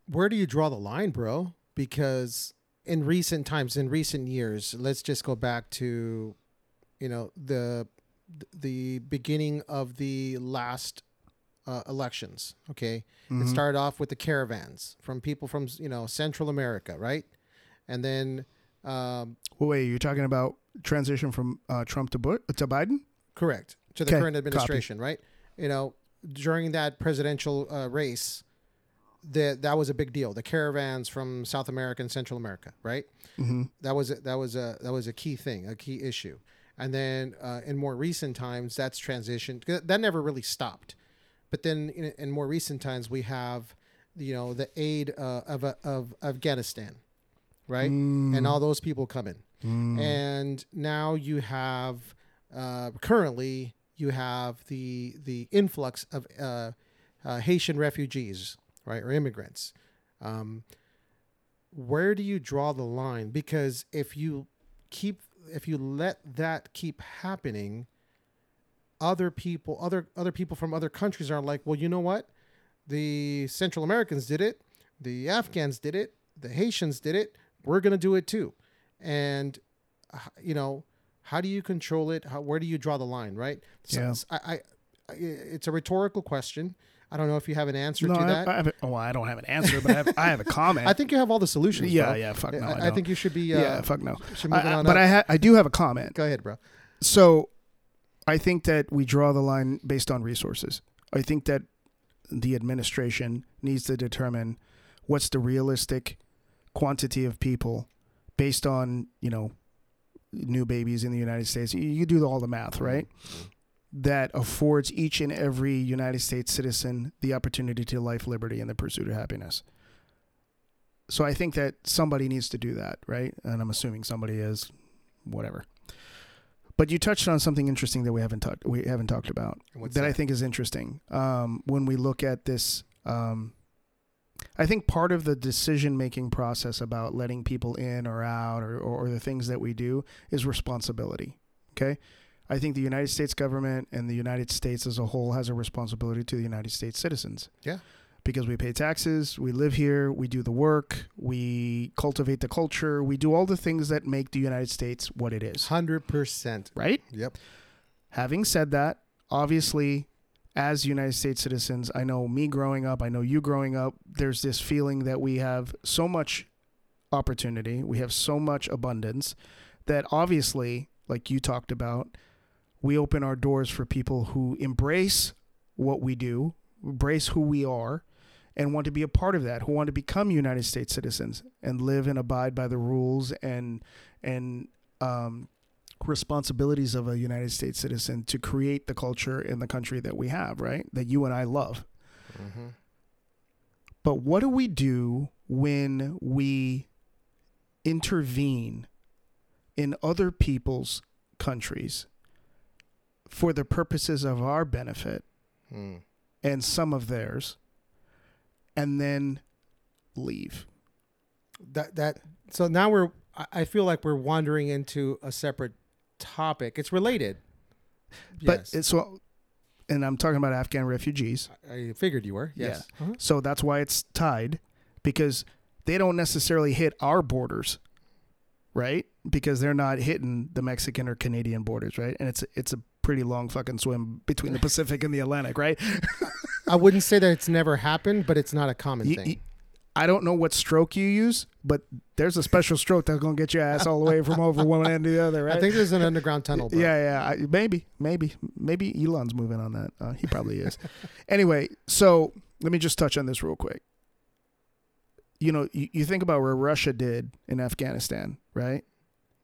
where do you draw the line bro because in recent times in recent years let's just go back to you know the the beginning of the last uh, elections. Okay, Mm-hmm. it started off with the caravans from people from you know Central America, right? And then, um, Well, wait, you're talking about transition from uh, Trump to Bu- to Biden? correct to the current copy. administration, right? You know, during that presidential uh, race, that that was a big deal. The caravans from South America and Central America, right? Mm-hmm. That was a, that was a that was a key thing, a key issue. And then uh, in more recent times, that's transitioned. That never really stopped. But then in, in more recent times, we have, you know, the aid uh, of uh, of Afghanistan, right? Mm. And all those people come in. And now you have uh, currently you have the the influx of uh, uh, Haitian refugees, right, or immigrants. Um, where do you draw the line? Because if you keep if you let that keep happening, other people other other people from other countries are like, well, you know what? The Central Americans did it, the Afghans did it, the Haitians did it. We're gonna do it too, and uh, you know, how do you control it? How, where do you draw the line? Right? So Yeah. I, I, it's a rhetorical question. I don't know if you have an answer No, to I, that. I I, have a, well, I don't have an answer, but I have, I have a comment. I think you have all the solutions. yeah, bro. yeah, fuck no, I, I, think you should be. Uh, yeah, fuck no. should move it I- on but up. I ha- I do have a comment. Go ahead, bro. So, I think that we draw the line based on resources. I think that the administration needs to determine what's the realistic quantity of people based on you know new babies in the United States. You, you do all the math, right? That affords each and every United States citizen the opportunity to life, liberty, and the pursuit of happiness. So I think that somebody needs to do that, right? And I'm assuming somebody is, whatever. But you touched on something interesting that we haven't talked we haven't talked about What's that, I think is interesting. Um, when we look at this, um, I think part of the decision making process about letting people in or out or, or, or the things that we do is responsibility. Okay. I think the United States government and the United States as a whole has a responsibility to the United States citizens. Yeah. Because we pay taxes, we live here, we do the work, we cultivate the culture, we do all the things that make the United States what it is. Hundred percent. Right? Yep. Having said that, obviously, as United States citizens, I know me growing up, I know you growing up, there's this feeling that we have so much opportunity, we have so much abundance that obviously, like you talked about, we open our doors for people who embrace what we do, embrace who we are, and want to be a part of that, who want to become United States citizens and live and abide by the rules and and um, responsibilities of a United States citizen to create the culture in the country that we have, right? That you and I love. Mm-hmm. But what do we do when we intervene in other people's countries for the purposes of our benefit Mm. and some of theirs and then leave? That that. So now we're. I- I feel like we're wandering into a separate topic. It's related. But Yes. it's so and I'm talking about Afghan refugees. I figured you were. Yes. Uh-huh. So that's why it's tied because they don't necessarily hit our borders, right? Because they're not hitting the Mexican or Canadian borders, right? And it's it's a pretty long fucking swim between the Pacific and the Atlantic, right? I wouldn't say that it's never happened, but it's not a common You- thing. I don't know what stroke you use, but there's a special stroke that's gonna get your ass all the way from over one end to the other, right? I think there's an underground tunnel. Bro. Yeah, yeah, I, maybe, maybe, maybe Elon's moving on that. Uh, he probably is. anyway, so let me just touch on this real quick. You know, you, you think about where Russia did in Afghanistan, right?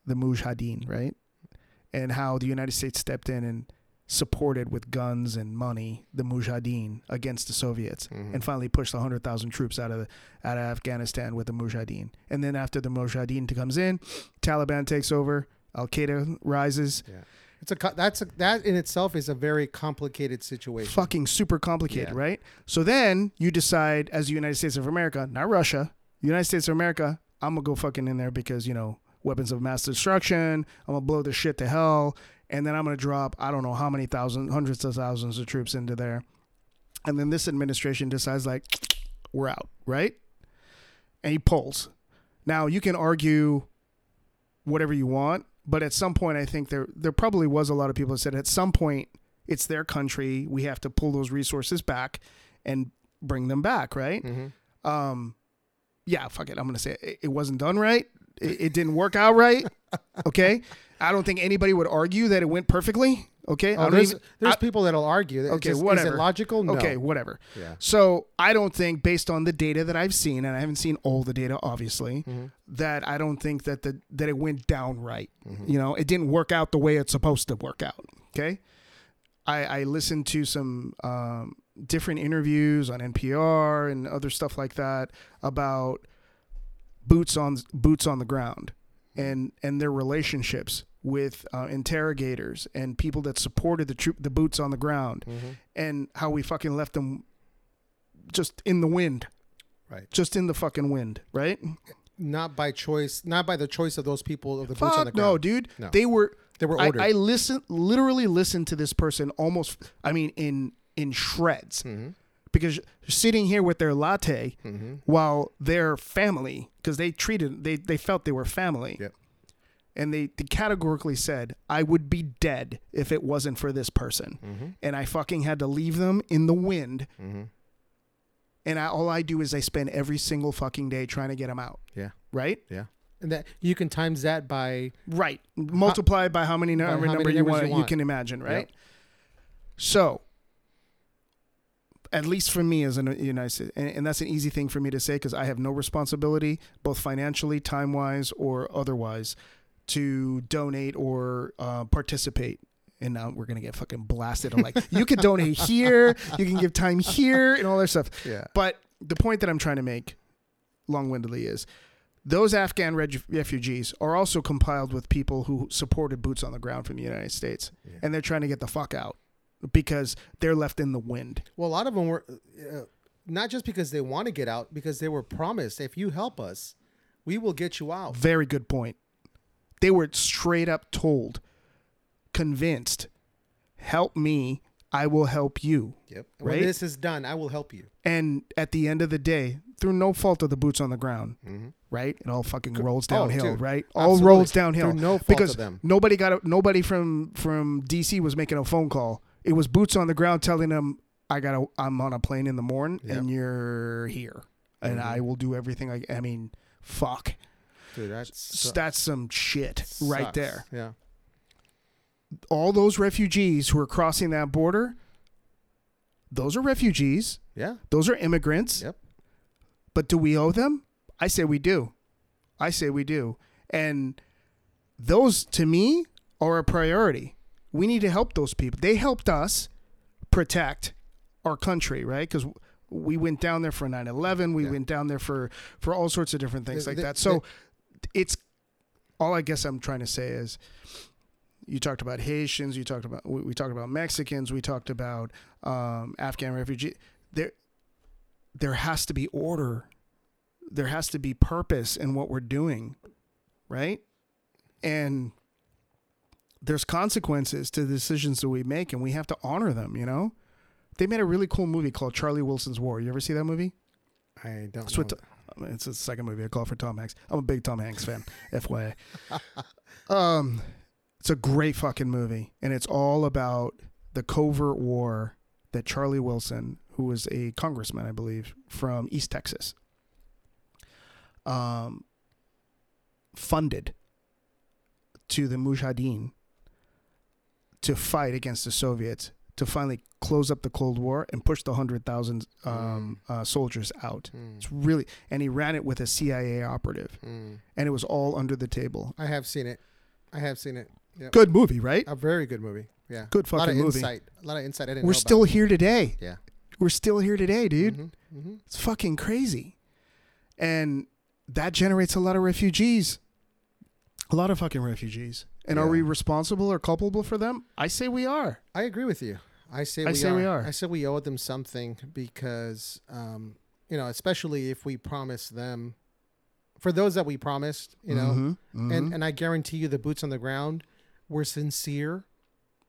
The Mujahideen, right? And how the United States stepped in and supported with guns and money the Mujahideen against the Soviets Mhm. and finally pushed 100,000 troops out of the, out of Afghanistan with the Mujahideen. And then after the Mujahideen comes in, Taliban takes over, Al Qaeda rises. Yeah. It's a that's a, that in itself is a very complicated situation. Fucking super complicated, Yeah. right? So then you decide as the United States of America, not Russia, United States of America, I'm gonna go fucking in there because, you know, weapons of mass destruction, I'm gonna blow the shit to hell, and then I'm gonna drop I don't know how many thousands, hundreds of thousands of troops into there. And then this administration decides like we're out, right? And he pulls. Now you can argue whatever you want, but at some point I think there there probably was a lot of people that said at some point It's their country. We have to pull those resources back and bring them back, right? Mm-hmm. Um, yeah, fuck it. I'm gonna say it, it wasn't done right. It, it didn't work out right. Okay, I don't think anybody would argue that it went perfectly. Okay, Oh, there's even- there's I- people that'll argue. That Okay, just, Is it logical? No. okay, whatever. Yeah. So I don't think, based on the data that I've seen, and I haven't seen all the data, obviously, Mm-hmm. that I don't think that the that it went down right. You know, it didn't work out the way it's supposed to work out. Okay, I, I listened to some um, different interviews on NPR and other stuff like that about boots on boots on the ground and and their relationships with uh, interrogators and people that supported the troop the boots on the ground Mm-hmm. and how we fucking left them just in the wind Right. just in the fucking wind right Not by choice. Not by the choice of those people of the boots on the ground. no dude No. they were They were I, ordered. I listen literally listened to this person almost i mean in in shreds Mhm. Because sitting here with their latte Mhm. while their family because they treated they they felt they were family Yep. and they, they categorically said i would be dead if it wasn't for this person Mhm. and i fucking had to leave them in the wind Mhm. and I, all i do is i spend every single fucking day trying to get them out Yeah. right Yeah. And that you can times that by right multiplied by how many by number, how number many you want you you can imagine right Yep. so at least for me as a United States, and, and that's an easy thing for me to say because I have no responsibility, both financially, time wise, or otherwise, to donate or uh, participate. And now we're gonna get fucking blasted. I'm like, you can donate here, you can give time here, and all that stuff. yeah. But the point that I'm trying to make, long-windedly, is those Afghan reg- refugees are also compiled with people who supported boots on the ground from the United States, Yeah. and they're trying to get the fuck out because they're left in the wind. Well, a lot of them were uh, not just because they want to get out, because they were promised, if you help us, we will get you out. Very good point. They were straight up told, convinced, help me, I will help you. Yep. Right? When this is done, I will help you. And at the end of the day, through no fault of the boots on the ground, Mm-hmm. right? It all fucking rolls Oh, downhill, dude. right? All Absolutely. rolls downhill. Through no fault because of them. nobody got a, nobody from from DC was making a phone call. It was boots on the ground telling them, "I got I'm on a plane in the morning, Yep. and you're here, and Mhm. I will do everything." I I mean, fuck, Dude, that's that's some shit right there. Yeah. All those refugees who are crossing that border, those are refugees. Yeah. Those are immigrants. Yep. But do we owe them? I say we do. I say we do. And those, to me, are a priority. We need to help those people. They helped us protect our country, right? Because we went down there for 9 11. We Yeah. went down there for, for all sorts of different things The- like the- that. So it's all I guess I'm trying to say is you talked about Haitians, you talked about we, we talked about Mexicans, we talked about um, Afghan refugees. There, there has to be order. There has to be purpose in what we're doing, right? And there's consequences to the decisions that we make, and we have to honor them. You know, they made a really cool movie called Charlie Wilson's War. You ever see that movie? I don't It's know. It's the second movie I call for Tom Hanks. I'm a big Tom Hanks fan, FYI. Um, it's a great fucking movie, and it's all about the covert war that Charlie Wilson, who was a congressman, I believe, from East Texas, um, funded to the Mujahideen to fight against the Soviets to finally close up the Cold War and push the hundred thousand um, uh, soldiers out. Mm, It's really, and he ran it with a CIA operative, mm. and it was all under the table. I have seen it. I have seen it. Yep. Good movie, right? A very good movie. Yeah. Good fucking a lot of movie. insight. A lot of insight. I didn't. We're still here today. Yeah. We're still here today, dude. Mm-hmm. Mm-hmm. It's fucking crazy. And that generates a lot of refugees. A lot of fucking refugees. And are we responsible or culpable for them? I say we are. I agree with you. I say I we say are. we are. I say we owe them something because, um, you know, especially if we promise them, for those that we promised, you know, Mhm, mhm. and and I guarantee you, the boots on the ground were sincere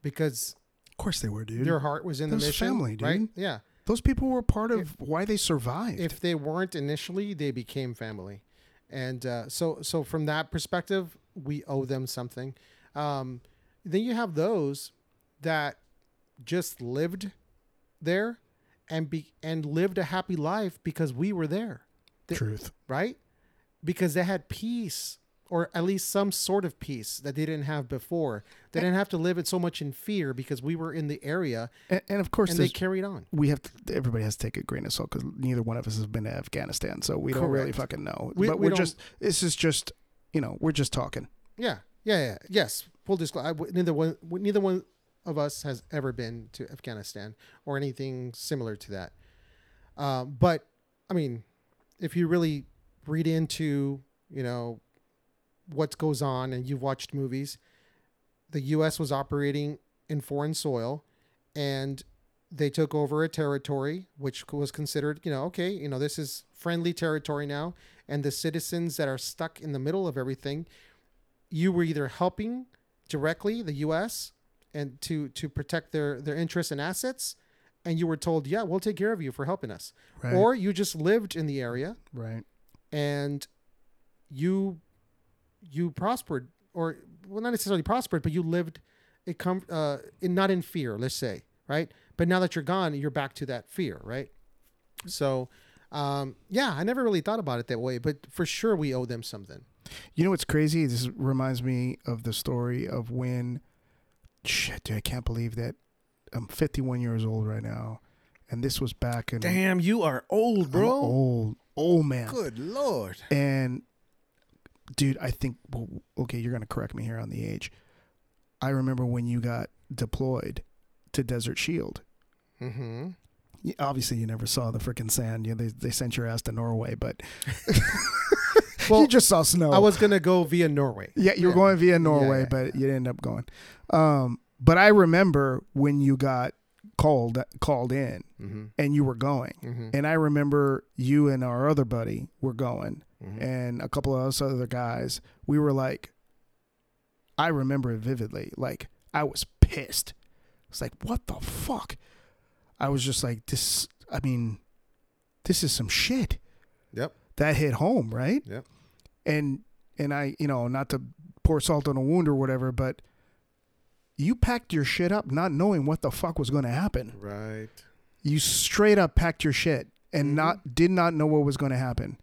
because of course they were, dude. their heart was in the That was mission, family, dude. right? Yeah. Those people were part of why they survived. If they weren't initially, they became family, and uh, so so from that perspective, we owe them something. Um, then you have those that just lived there and be and lived a happy life because we were there, Th- Truth. right? Because they had peace or at least some sort of peace that they didn't have before. They didn't have to live it so much in fear because we were in the area And, and of course, and they carried on. we have to. Everybody has to take a grain of salt because neither one of us has been to Afghanistan, so we don't really fucking know. We- but we we're just. This is just. You know, we're just talking. Yeah, yeah, yeah. Yes, full disclosure. Neither one, neither one of us has ever been to Afghanistan or anything similar to that. Um, but I mean, if you really read into, you know, what goes on, and you've watched movies, the U.S. was operating in foreign soil, and they took over a territory which was considered, you know, okay, you know, this is friendly territory now, and the citizens that are stuck in the middle of everything, you were either helping directly the U.S. and to to protect their their interests and assets, and you were told, yeah, we'll take care of you for helping us, Right. or you just lived in the area right. and you you prospered or well not necessarily prospered but you lived it come uh in not in fear let's say right but now that you're gone you're back to that fear right so um yeah i never really thought about it that way but for sure we owe them something You know what's crazy? This reminds me of the story of when. Shit, dude, I can't believe that I'm 51 years old right now, and this was back in. Damn, you are old, I'm old, old man. Good lord. And dude, I think okay, you're gonna correct me here on the age. I remember when you got deployed to Desert Shield. Mm-hmm Y- Obviously, you never saw the freaking sand. You know, they they sent your ass to Norway, but Well, you just saw snow. i was gonna go via norway yeah, you were yeah. going via Norway, yeah, but you didn't end up going. Um, but I remember when you got called called in mm-hmm. and you were going, Mm-hmm. and I remember you and our other buddy were going, Mm-hmm. and a couple of us other guys, we were like, I remember it vividly. Like, I was pissed. It's like, what the fuck? I was just like, this, I mean, this is some shit. Yep. That hit home, right? Yep. And, and I, you know, not to pour salt on a wound or whatever, but you packed your shit up not knowing what the fuck was going to happen. right You straight up packed your shit and Mhm. not did not know what was going to happen.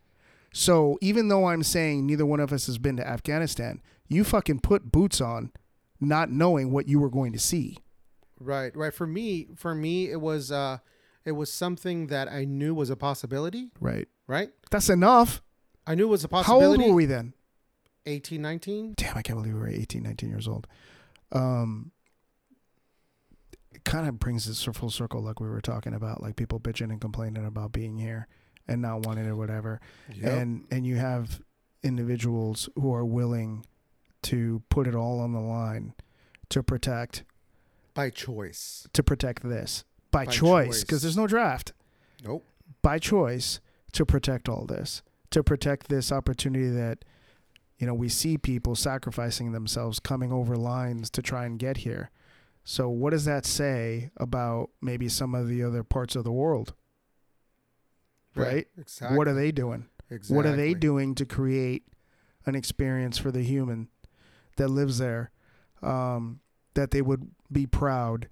So even though I'm saying neither one of us has been to Afghanistan, you fucking put boots on, not knowing what you were going to see. Right right for me for me it was uh it was something that i knew was a possibility Right. right That's enough. i knew it was a possibility. How old were we then? 18 19 Damn, I can't believe we were 18, 19 years old. Um, it kind of brings us full circle, like we were talking about, like people bitching and complaining about being here and not wanting it or whatever. and and you have individuals who are willing to put it all on the line to protect by choice. to protect this. By, By choice because there's no draft. Nope. By choice to protect all this. To protect this opportunity that you know we see people sacrificing themselves coming over lines to try and get here. So what does that say about maybe some of the other parts of the world? Right, exactly what are they doing? Exactly. What are they doing to create an experience for the human that lives there? Um, that they would be proud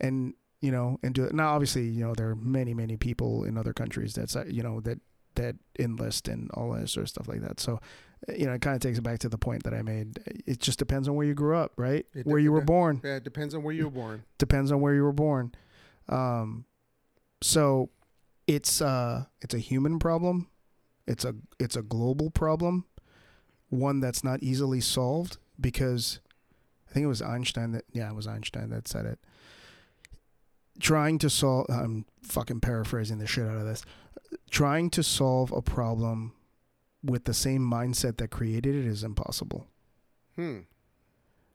and you know and do it? Now, obviously, you know there are many many people in other countries that's uh, you know that that enlist and all that sort of stuff like that. So uh, you know it kind of takes it back to the point that I made. It just depends on where you grew up, right? It where you were born yeah, it depends on where you were born depends on where you were born. Um, so it's uh it's a human problem. It's a it's a global problem, one that's not easily solved because I think it was Einstein that yeah it was Einstein that said it. Trying to solve I'm fucking paraphrasing the shit out of this. Trying to solve a problem with the same mindset that created it is impossible. hmm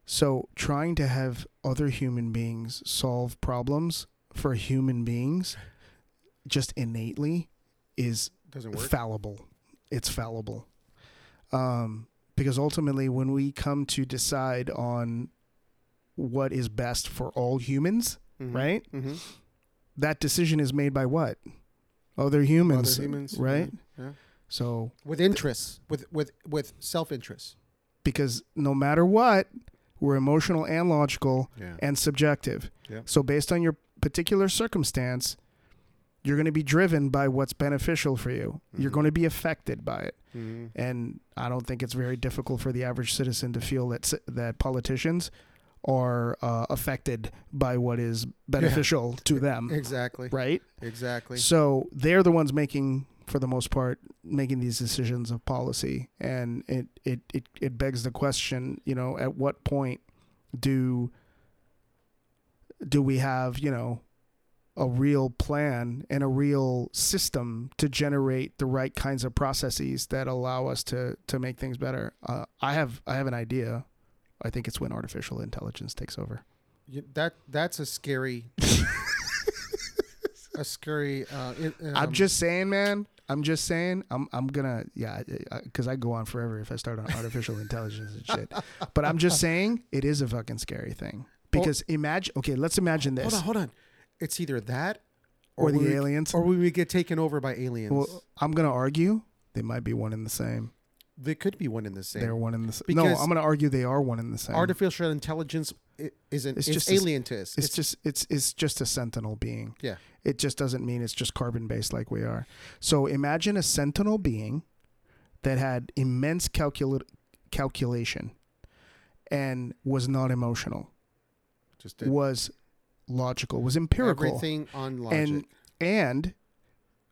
So, trying to have other human beings solve problems for human beings just innately is fallible. It's fallible. Um, because ultimately, when we come to decide on what is best for all humans, Mhm. right? mm-hmm. That decision is made by what? Other humans, Other humans, right? yeah, yeah. So, with interests with with with self-interest because no matter what, we're emotional and logical Yeah. and subjective. Yeah. So based on your particular circumstance, you're going to be driven by what's beneficial for you. You're Mhm. going to be affected by it. Mhm. And I don't think it's very difficult for the average citizen to feel that that politicians are uh, affected by what is beneficial to them, Exactly. right? Exactly. So they're the ones making, for the most part, making these decisions of policy, and it it it, it begs the question, you know, at what point do do we have, you know, a real plan and a real system to generate the right kinds of processes that allow us to to make things better? Uh, I have I have an idea. I think it's when artificial intelligence takes over. You- that that's a scary, a scary. Uh, it, I'm um, just saying, man. I'm just saying. I'm I'm gonna yeah, because I go on forever if I start on artificial intelligence and shit. But I'm just saying it is a fucking scary thing because imagine. Okay, let's imagine this. Hold on, hold on. It's either that Or the we, aliens. or we would get taken over by aliens. Well, I'm gonna argue they might be one in the same. they could be one in the same. They're one in the same. No, I'm gonna argue they are one in the same. Artificial intelligence isn't. It's It's, just alien to us. it's just it's it's just a sentinel being. Yeah. It just doesn't mean it's just carbon based like we are. So imagine a sentinel being that had immense calcula- calculation and was not emotional, just a, was logical, was empirical, everything on logic. and and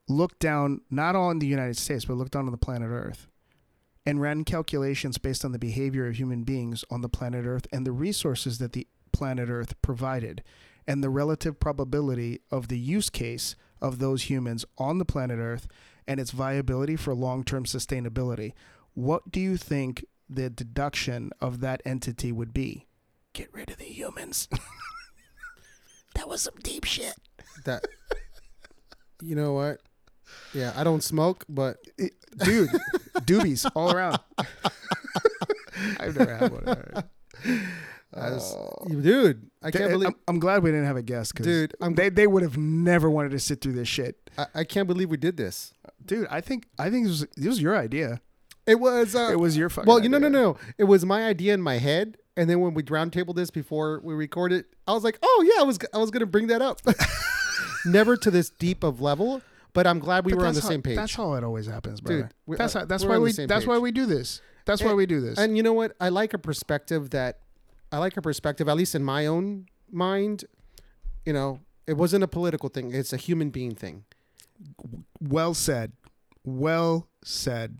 looked down not on the United States but looked down on the planet Earth and ran calculations based on the behavior of human beings on the planet Earth and the resources that the planet Earth provided and the relative probability of the use case of those humans on the planet Earth and its viability for long-term sustainability. What do you think the deduction of that entity would be? Get rid of the humans. that was some deep shit. that. You know what? Yeah, I don't smoke, but dude, doobies all around. I've never had one. All right. I was- Oh. dude, I can't Th- believe. I'm, I'm glad we didn't have a guest, because Dude, I'm- they they would have never wanted to sit through this shit, I, I can't believe we did this. dude. I think I think this was, this was your idea. It was. Uh, It was your fucking. well, you know, no, idea. no. It was my idea in my head, and then when we roundtable this before we recorded, it, I was like, "Oh yeah, I was I was gonna bring that up." Never to this deep of level, but I'm glad we But were on the how- same page. That's how it always happens, brother. Dude, that's uh, how, that's why we that's why we do this. That's why we do this. And you know what? I like a perspective that I like a perspective, at least in my own mind. You know, it wasn't a political thing; it's a human being thing. well said. Well said.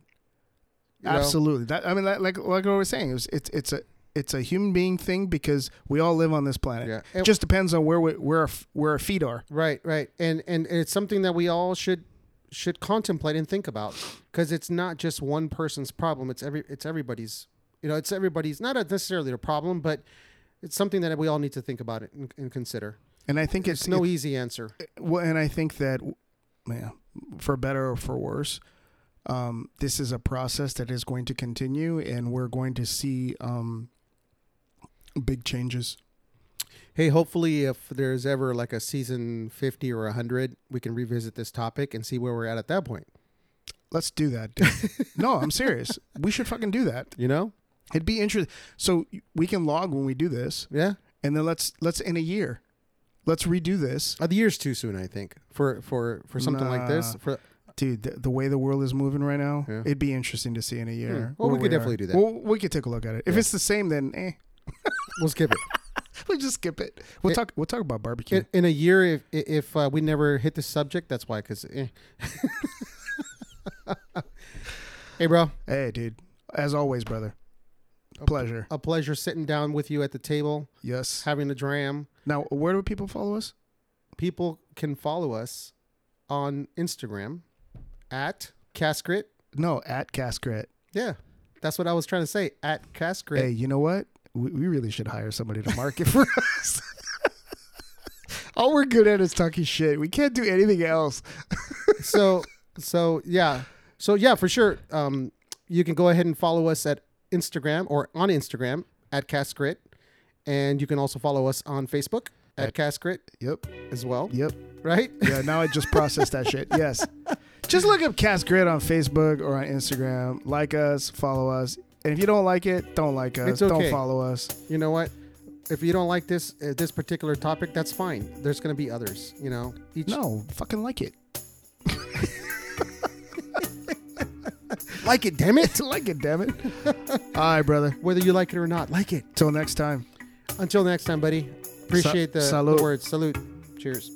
You know? Absolutely. That I mean, like like, like I was saying, it was, it's it's a it's a human being thing because we all live on this planet. Yeah. It just depends on where we, where our, where our feet are. Right, right, and and it's something that we all should should contemplate and think about because it's not just one person's problem. It's every it's everybody's. You know, it's everybody's not necessarily a problem, but it's something that we all need to think about it and, and consider. And I think It's it's no it- easy answer. well, and I think that, yeah, for better or for worse, um, this is a process that is going to continue, and we're going to see um, big changes. Hey, hopefully, if there's ever like a season fifty or hundred, we can revisit this topic and see where we're at at that point. Let's do that. Dude. no, I'm serious. We should fucking do that. You know? It'd be interesting. So we can log when we do this, Yeah. and then let's let's in a year, let's redo this, Uh, the year's too soon, I think, for for for something like this. For dude. The, the way the world is moving right now, Yeah. it'd be interesting to see in a year. Hmm. Well, we could are. definitely do that. Well, we could take a look at it. If Yeah. it's the same, then eh, we'll skip it. we'll just skip it. We'll It- talk. We'll talk about barbecue. in, in a year if if uh, we never hit the subject that's why because eh. hey bro hey, dude. As always, brother. A pleasure. a pleasure sitting down with you at the table Yes. having a dram Now, where do people follow us? people can follow us on instagram at cascrit No, at Cascret. yeah that's what i was trying to say at cascrit Hey, you know what? We, we really should hire somebody to market for us. All we're good at is talking shit. We can't do anything else. so so yeah so yeah for sure um you can go ahead and follow us at instagram or on instagram at cascrit and you can also follow us on facebook at At- cascrit Yep. as well Yep. right Yeah, now I just processed that shit. Yes. Just look up Cast on Facebook or on Instagram. Like us, follow us. And if you don't like it, don't like us. It's okay. Don't follow us. You know what? If you don't like this uh, this particular topic, that's fine. There's going to be others. You know, each No, fucking like it. like it. Damn it! like it, damn it. All right, brother. Whether you like it or not, like it. Till next time. Until next time, buddy. Appreciate the, the words. Salute. Cheers.